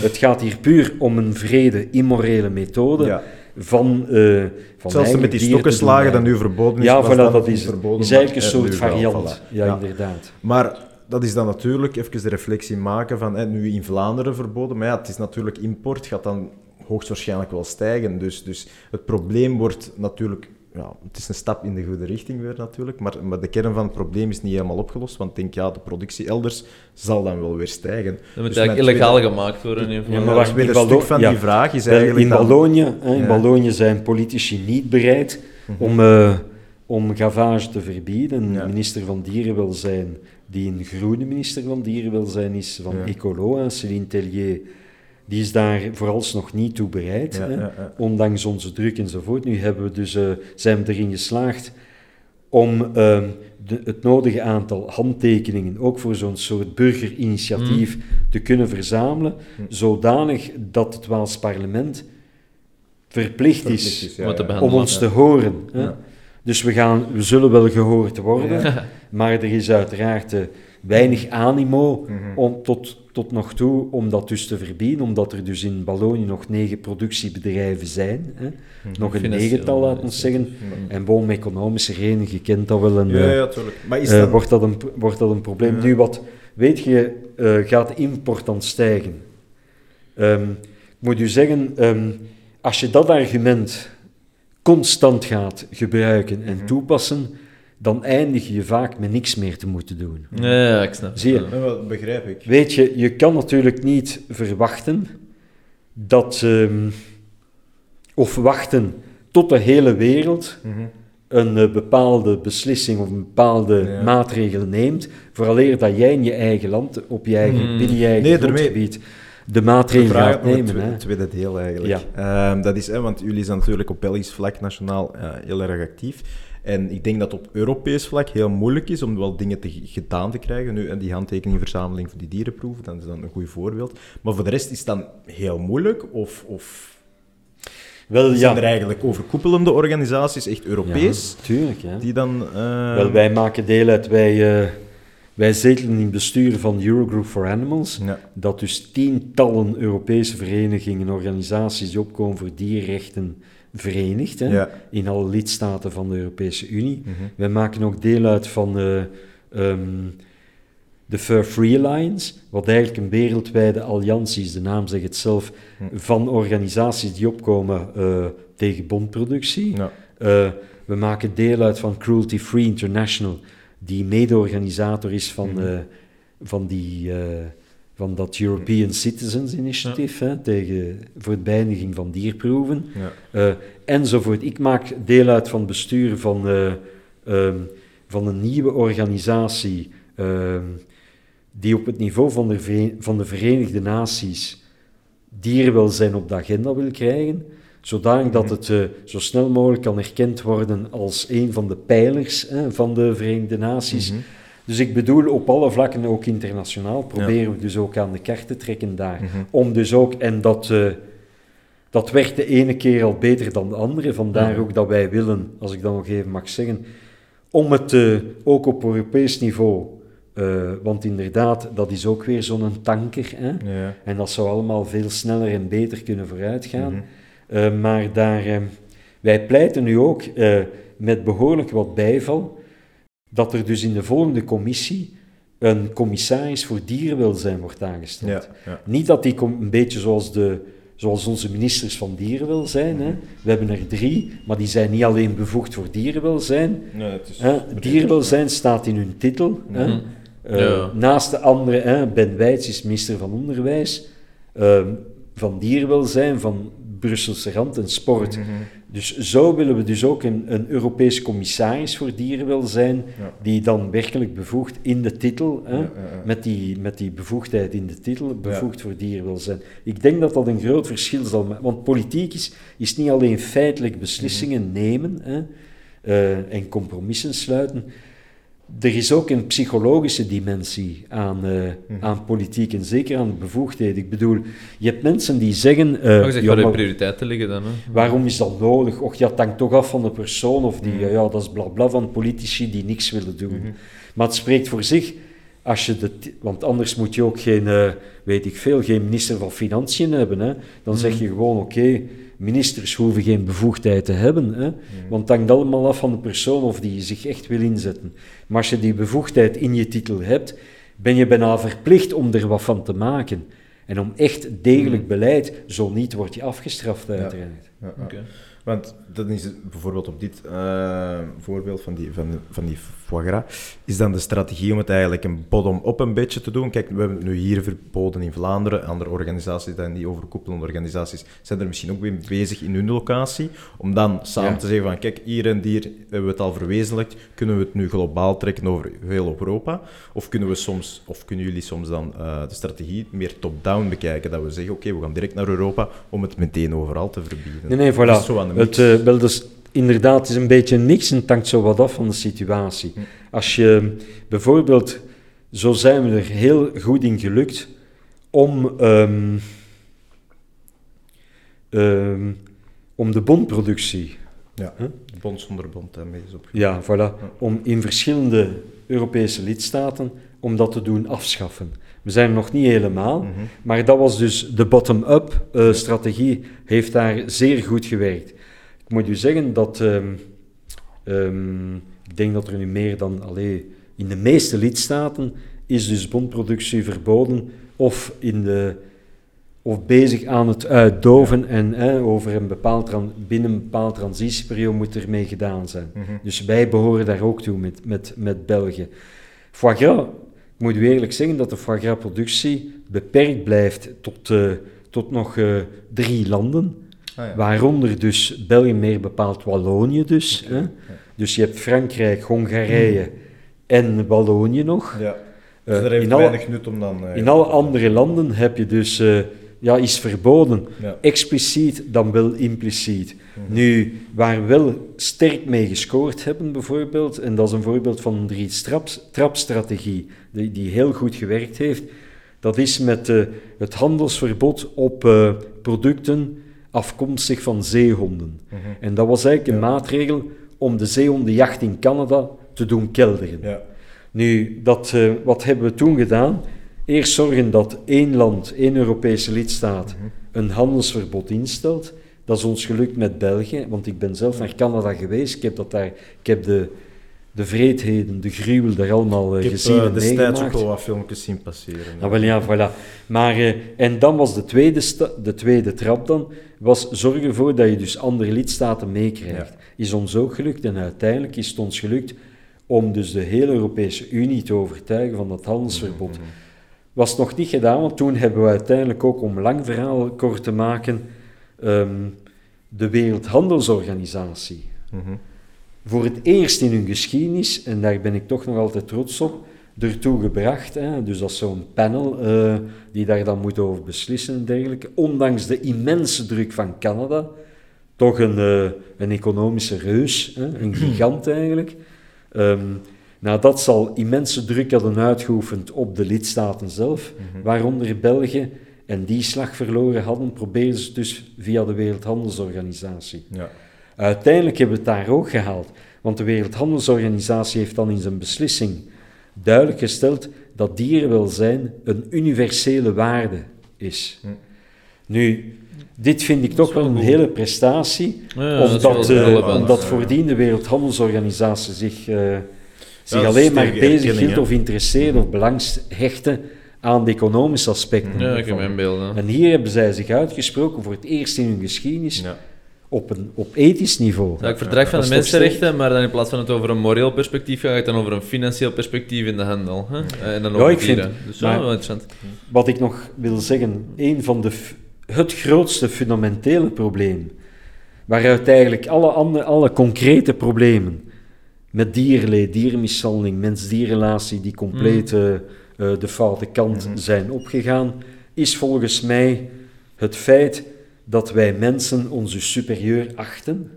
Het gaat hier puur om een vrede, immorele methode van, uh, van Zelfs met die stokkenslagen dat nu verboden is. Ja, voilà, dat is, verboden, is eigenlijk een soort variant. Ja, inderdaad. Maar dat is dan natuurlijk even de reflectie maken van nu in Vlaanderen verboden, maar ja, het is natuurlijk import, gaat dan hoogstwaarschijnlijk wel stijgen. Dus, dus het probleem wordt natuurlijk ja, het is een stap in de goede richting weer natuurlijk, maar, maar de kern van het probleem is niet helemaal opgelost, want ik denk, ja, de productie elders zal dan wel weer stijgen. Dat moet dus eigenlijk illegaal gemaakt worden. In ja, maar wacht, weer een stuk van die vraag is eigenlijk... In Wallonië, in Wallonië zijn politici niet bereid mhm. om, uh, om gavage te verbieden. De minister van Dierenwelzijn, die een groene minister van Dierenwelzijn is, van Ecolo, Céline Tellier die is daar vooralsnog niet toe bereid, hè, ondanks onze druk enzovoort. Nu hebben we dus, uh, zijn we erin geslaagd om uh, de, het nodige aantal handtekeningen, ook voor zo'n soort burgerinitiatief, mm. te kunnen verzamelen, mm. zodanig dat het Waals parlement verplicht, is, om ons te horen. Hè. Dus we, gaan, we zullen wel gehoord worden, maar er is uiteraard uh, weinig animo mm -hmm. om tot tot nog toe om dat dus te verbieden, omdat er dus in Wallonië nog negen productiebedrijven zijn. Hè? Mhm. Nog een negental, laten we zeggen. En boom, economische redenen, je kent dat wel. Een, ja, ja, tuurlijk. Maar is uh, wordt, dat een, wordt dat een probleem? Nu, wat weet je, uh, gaat de import dan stijgen? Um, ik moet u zeggen, um, als je dat argument constant gaat gebruiken en mhm. toepassen, dan eindig je vaak met niks meer te moeten doen. Ja, ik snap Zie je? dat begrijp ik. Weet je, je kan natuurlijk niet verwachten dat... Um, of wachten tot de hele wereld mhm. een uh, bepaalde beslissing of een bepaalde ja. maatregel neemt, vooraleer dat jij in je eigen land, op je eigen, mm. binnen je eigen nee, grondgebied, de maatregelen gaat nemen. Het tweede deel eigenlijk. Ja. Um, dat is, hè, want jullie zijn natuurlijk op Belgisch vlak nationaal uh, heel erg actief. En ik denk dat op Europees vlak heel moeilijk is om wel dingen te, gedaan te krijgen. Nu, en die handtekeningverzameling voor die dierenproeven, dat is dan een goed voorbeeld. Maar voor de rest is het dan heel moeilijk of... of wel, zijn ja. er eigenlijk overkoepelende organisaties, echt Europees? Ja, tuurlijk, ja. Die dan... Uh... Wel, wij maken deel uit... Wij, uh, wij zetelen in het bestuur van Eurogroup for Animals. Ja. Dat dus tientallen Europese verenigingen, organisaties die opkomen voor dierrechten verenigd hè, in alle lidstaten van de Europese Unie. Mm Wij maken ook deel uit van uh, um, de Fur Free Alliance, wat eigenlijk een wereldwijde alliantie is, de naam zegt het zelf, mhm. van organisaties die opkomen uh, tegen bondproductie. Ja. Uh, we maken deel uit van Cruelty Free International, die mede-organisator is van, mm van die van dat European Citizens Initiative hè, tegen, voor het beëindiging van dierproeven, ja. uh, enzovoort. Ik maak deel uit van het bestuur van, uh, um, van een nieuwe organisatie, uh, die op het niveau van de, van de Verenigde Naties dierenwelzijn op de agenda wil krijgen, zodanig dat mhm. het uh, zo snel mogelijk kan erkend worden als een van de pijlers van de Verenigde Naties. Mhm. Dus ik bedoel, op alle vlakken, ook internationaal, proberen we dus ook aan de kaart te trekken daar. Mhm. Om dus ook, en dat, uh, dat werkt de ene keer al beter dan de andere, vandaar ook dat wij willen, als ik dat nog even mag zeggen, om het uh, ook op Europees niveau uh, want inderdaad, dat is ook weer zo'n tanker. Hè? Ja. En dat zou allemaal veel sneller en beter kunnen vooruitgaan. Mm uh, maar daar, uh, wij pleiten nu ook met behoorlijk wat bijval dat er dus in de volgende commissie een commissaris voor dierenwelzijn wordt aangesteld. Ja, Niet dat die een beetje zoals, de, zoals onze ministers van dierenwelzijn, hè. we hebben er drie, maar die zijn niet alleen bevoegd voor dierenwelzijn. Nee, het is dierenwelzijn staat in hun titel. Hè. Mhm. Uh, naast de andere, hè, Ben Wijts is minister van Onderwijs, uh, van Dierwelzijn, van Brusselse Rand en Sport. Mhm. Dus zo willen we dus ook een, een Europese commissaris voor dierenwelzijn, ja. die dan werkelijk bevoegd in de titel, hè, ja, met, die, met die bevoegdheid in de titel, bevoegd voor dierenwelzijn. Ik denk dat dat een groot verschil zal maken, want politiek is, is niet alleen feitelijk beslissingen mhm. nemen hè, uh, en compromissen sluiten, er is ook een psychologische dimensie aan, uh, mm. aan politiek en zeker aan bevoegdheid. Ik bedoel, je hebt mensen die zeggen... Uh, de prioriteiten liggen dan. Hè? Waarom is dat nodig? Och, ja, het hangt toch af van de persoon of die... Mm. Ja, dat is blabla bla van politici die niks willen doen. Maar het spreekt voor zich. Als je de, want anders moet je ook geen, uh, weet ik veel, geen minister van Financiën hebben. Hè? Dan zeg je gewoon, oké ministers hoeven geen bevoegdheid te hebben, hè? want het hangt allemaal af van de persoon of die zich echt wil inzetten. Maar als je die bevoegdheid in je titel hebt, ben je bijna verplicht om er wat van te maken. En om echt degelijk hmm. beleid, zo niet word je afgestraft uiteraard. Ja. Ja, Want dat is bijvoorbeeld op dit uh, voorbeeld van die, van, van die foie gras, is dan de strategie om het eigenlijk een bottom-up een beetje te doen. Kijk, we hebben het nu hier verboden in Vlaanderen. Andere organisaties, dan die overkoepelende organisaties, zijn er misschien ook weer bezig in hun locatie. Om dan samen te zeggen van, kijk, hier en hier hebben we het al verwezenlijkt. Kunnen we het nu globaal trekken over heel Europa? Of kunnen we soms, of kunnen jullie soms dan uh, de strategie meer top-down bekijken? Dat we zeggen, oké, we gaan direct naar Europa om het meteen overal te verbieden. Nee, nee, voilà. Het, uh, wel, dus inderdaad, is een beetje niks en het hangt zo wat af van de situatie. Hm. Als je bijvoorbeeld, zo zijn we er heel goed in gelukt om, um, um, om de bondproductie. Ja, huh? bond zonder bond daarmee is op. Ja, voilà. Om in verschillende Europese lidstaten om dat te doen afschaffen. We zijn er nog niet helemaal, mm -hmm. maar dat was dus de bottom-up uh, strategie, heeft daar zeer goed gewerkt. Ik moet u zeggen dat um, um, ik denk dat er nu meer dan alleen in de meeste lidstaten is dus bondproductie verboden of, in de, of bezig aan het uitdoven en hè, over een bepaald binnen een bepaalde transitieperiode moet ermee gedaan zijn. Mm -hmm. Dus wij behoren daar ook toe met, met, met België. Foie gras, ik moet u eerlijk zeggen dat de foie gras productie beperkt blijft tot, uh, tot nog uh, drie landen. Ah, ja. Waaronder dus België, meer bepaald Wallonië dus. Hè? Dus je hebt Frankrijk, Hongarije hmm. en Wallonië nog. Ja. Dus uh, in weinig alle, nut om dan... Uh, in alle andere landen heb je dus... Uh, ja, is verboden. Ja. Expliciet dan wel impliciet. Hmm. Nu, waar we wel sterk mee gescoord hebben, bijvoorbeeld, en dat is een voorbeeld van een drie-trap-strategie, die, die heel goed gewerkt heeft, dat is met uh, het handelsverbod op uh, producten afkomstig van zeehonden. Mhm. En dat was eigenlijk een maatregel om de zeehondenjacht in Canada te doen kelderen. Ja. Nu, dat, uh, wat hebben we toen gedaan? Eerst zorgen dat één land, één Europese lidstaat, mhm. een handelsverbod instelt. Dat is ons gelukt met België, want ik ben zelf naar Canada geweest. Ik heb, dat daar, ik heb de, de vreedheden, de gruwel daar allemaal uh, ik gezien heb, uh, en destijds ook al wat filmpjes zien passeren. Ah, wel, ja, voilà. Maar, uh, en dan was de tweede, de tweede trap dan, was zorgen ervoor dat je dus andere lidstaten meekrijgt. Ja. Is ons ook gelukt en uiteindelijk is het ons gelukt om dus de hele Europese Unie te overtuigen van dat handelsverbod. Mm -hmm. Was nog niet gedaan, want toen hebben we uiteindelijk ook, om lang verhaal kort te maken, um, de Wereldhandelsorganisatie. Mm -hmm. Voor het eerst in hun geschiedenis, en daar ben ik toch nog altijd trots op, ertoe gebracht. Hè? Dus dat is zo'n panel uh, die daar dan moet over beslissen en dergelijke. Ondanks de immense druk van Canada, toch een, uh, een economische reus, hè? een gigant eigenlijk. Um, nou, dat zal immense druk hebben uitgeoefend op de lidstaten zelf, mm waaronder België. En die slag verloren hadden, probeerden ze dus via de Wereldhandelsorganisatie. Ja. Uiteindelijk hebben we het daar ook gehaald. Want de Wereldhandelsorganisatie heeft dan in zijn beslissing duidelijk gesteld dat dierenwelzijn een universele waarde is. Hm. Nu, dit vind ik toch wel een hele prestatie, omdat, uh, omdat voordien de Wereldhandelsorganisatie zich, uh, zich alleen maar bezig hield of interesseerde of belangs hechtte aan de economische aspecten. Ja, ik heb mijn beeld. En hier hebben zij zich uitgesproken voor het eerst in hun geschiedenis ja op, een, op ethisch niveau. Ja, ik vertrek van de mensenrechten, maar dan in plaats van het over een moreel perspectief ga ik het dan over een financieel perspectief in de handel. Hè? Eh, en dan over ja, ik vind, Dus wel interessant. Wat ik nog wil zeggen, een van de, het grootste fundamentele probleem, waaruit eigenlijk alle, andere, alle concrete problemen met dierenleed, dierenmishandeling, mens-dierrelatie, die compleet uh, de foute kant mhm. zijn opgegaan, is volgens mij het feit dat wij mensen onze superieur achten.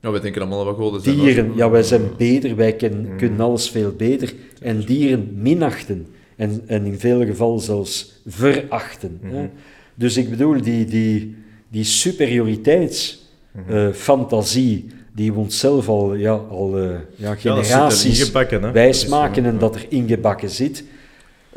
Ja, wij denken allemaal wat goden zijn. Dieren, ja, wij zijn beter, wij mm. kunnen alles veel beter. En dieren minachten. En, en in vele gevallen zelfs verachten. Hè. Mm-hmm. Dus ik bedoel, die, die, die superioriteitsfantasie, mm-hmm. uh, die we onszelf al, ja, al uh, ja, generaties ja, wijsmaken en dat er ingebakken zit.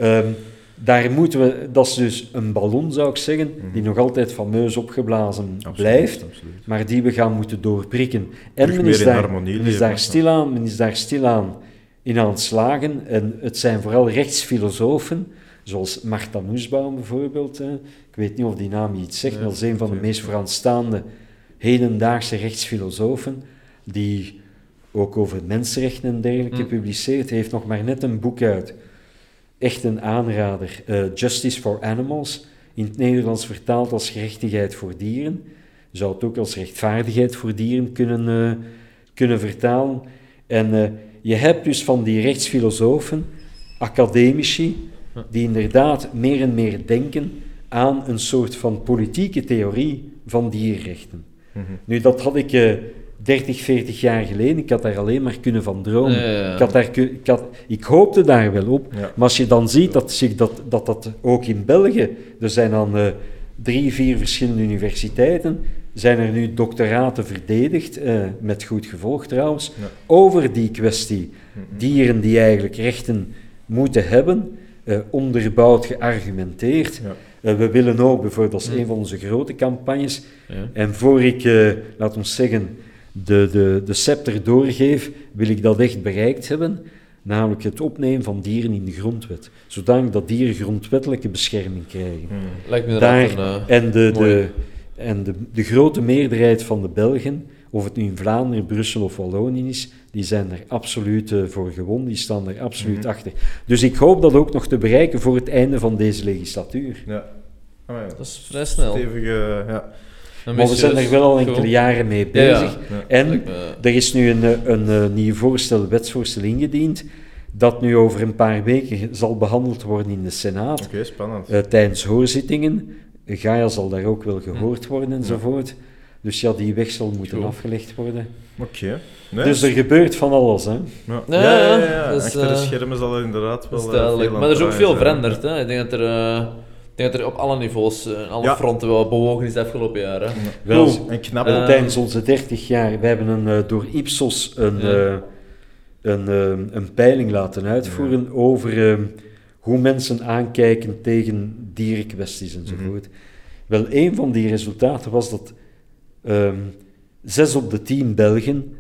Um, daar moeten we, dat is dus een ballon zou ik zeggen, die mhm. nog altijd fameus opgeblazen blijft, maar die we gaan moeten doorprikken. En men is, daar, men is, daar stilaan, men is daar stilaan in aan het slagen. En het zijn vooral rechtsfilosofen, zoals Martha Nussbaum bijvoorbeeld. Ik weet niet of die naam iets zegt, maar dat is een van de meest vooraanstaande hedendaagse rechtsfilosofen, die ook over mensenrechten en dergelijke mm. publiceert. Hij heeft nog maar net een boek uit echt een aanrader. Uh, Justice for Animals, in het Nederlands vertaald als gerechtigheid voor dieren. Je zou het ook als rechtvaardigheid voor dieren kunnen, uh, kunnen vertalen. En uh, je hebt dus van die rechtsfilosofen, academici, die inderdaad meer en meer denken aan een soort van politieke theorie van dierrechten. Mm -hmm. Nu, dat had ik 30, 40 jaar geleden, ik had daar alleen maar kunnen van dromen. Ik, had daar, ik, had, ik hoopte daar wel op. Maar als je dan ziet dat, zich dat, dat dat ook in België, er zijn dan uh, drie, vier verschillende universiteiten, zijn er nu doctoraten verdedigd, uh, met goed gevolg trouwens, over die kwestie. Dieren die eigenlijk rechten moeten hebben, uh, onderbouwd, geargumenteerd. we willen ook, bijvoorbeeld, dat is een van onze grote campagnes, en voor ik, laat ons zeggen, de, de, de scepter doorgeef, wil ik dat echt bereikt hebben, namelijk het opnemen van dieren in de grondwet. Zodanig dat dieren grondwettelijke bescherming krijgen. Hmm. Lijkt me Daar, een, uh, en de, de, en de, de grote meerderheid van de Belgen, of het nu in Vlaanderen, Brussel of Wallonië is, die zijn er absoluut uh, voor gewonnen, die staan er absoluut hmm. achter. Dus ik hoop dat ook nog te bereiken voor het einde van deze legislatuur. Ja. Oh ja. Dat is vrij snel. Stevige, ja maar we zijn er wel al enkele jaren mee bezig. En er is nu een, een, een nieuw voorstel, wetsvoorstel ingediend, dat nu over een paar weken zal behandeld worden in de Senaat. Oké, spannend. Uh, tijdens hoorzittingen. Gaia zal daar ook wel gehoord worden enzovoort. Dus ja, die weg zal moeten afgelegd worden. Oké. dus er gebeurt van alles, hè? Ja, ja, ja. ja, Achter de eh, schermen zal er inderdaad wel... Uh, maar er is ook veel veranderd, hè? Ik denk dat er... denk dat er op alle niveaus, uh, alle fronten wel bewogen is de afgelopen jaren. Ja. Wel, en knap. Uh, tijdens onze 30 jaar, we hebben een, uh, door Ipsos een, ja. een, een peiling laten uitvoeren over ehm, hoe mensen aankijken tegen dierenkwesties enzovoort. Mm -hmm. Wel, een van die resultaten was dat um, zes op de tien Belgen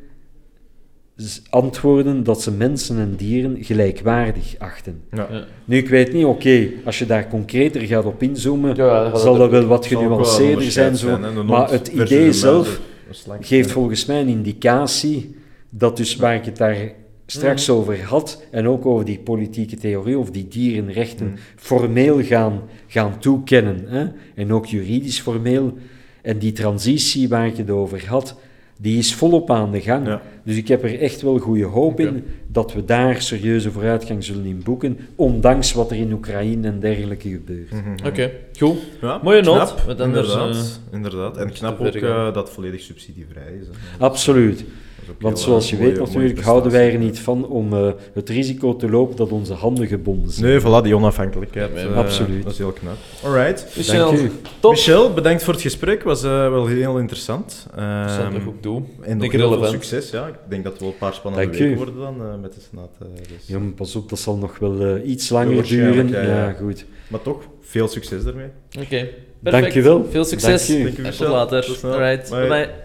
antwoorden dat ze mensen en dieren gelijkwaardig achten. Ja. Nu, ik weet niet, oké, als je daar concreter gaat op inzoomen, zal dat wel wat genuanceerder zijn, zo, maar het idee zelf geeft volgens mij een indicatie dat dus waar ik het daar straks mm. over had, en ook over die politieke theorie of die dierenrechten mm. formeel gaan, gaan toekennen, hè, en ook juridisch formeel, en die transitie waar ik het over had, die is volop aan de gang. Ja. Dus ik heb er echt wel goede hoop in dat we daar serieuze vooruitgang zullen in boeken, ondanks wat er in Oekraïne en dergelijke gebeurt. Mhm. Oké, goed. Ja, Mooie noot, knap, want anders, inderdaad, eh, inderdaad. En knap ook eh, dat volledig subsidievrij is. hè. Absoluut. Want zoals je mooie- weet natuurlijk, houden wij er niet van om eh, het risico te lopen dat onze handen gebonden zijn. Nee, voilà, die onafhankelijkheid. Ja, eh, absoluut. Dat is heel knap. Alright. Michel, top. Michel, bedankt voor het gesprek. was eh, wel heel interessant. Dat zal Ehm, ik ook doen. en nog heel veel succes. Ja. Ik denk dat het wel een paar spannende Dank u. weken worden dan eh, met de Senaat. eh, dus. Ja, maar pas op, dat zal nog wel iets langer duren. ja, Ja, ja. goed. Maar toch, veel succes daarmee. Oké, perfect. Dank je wel. Veel succes. Dank En Michel. tot later. Tot. Alright, bye bye.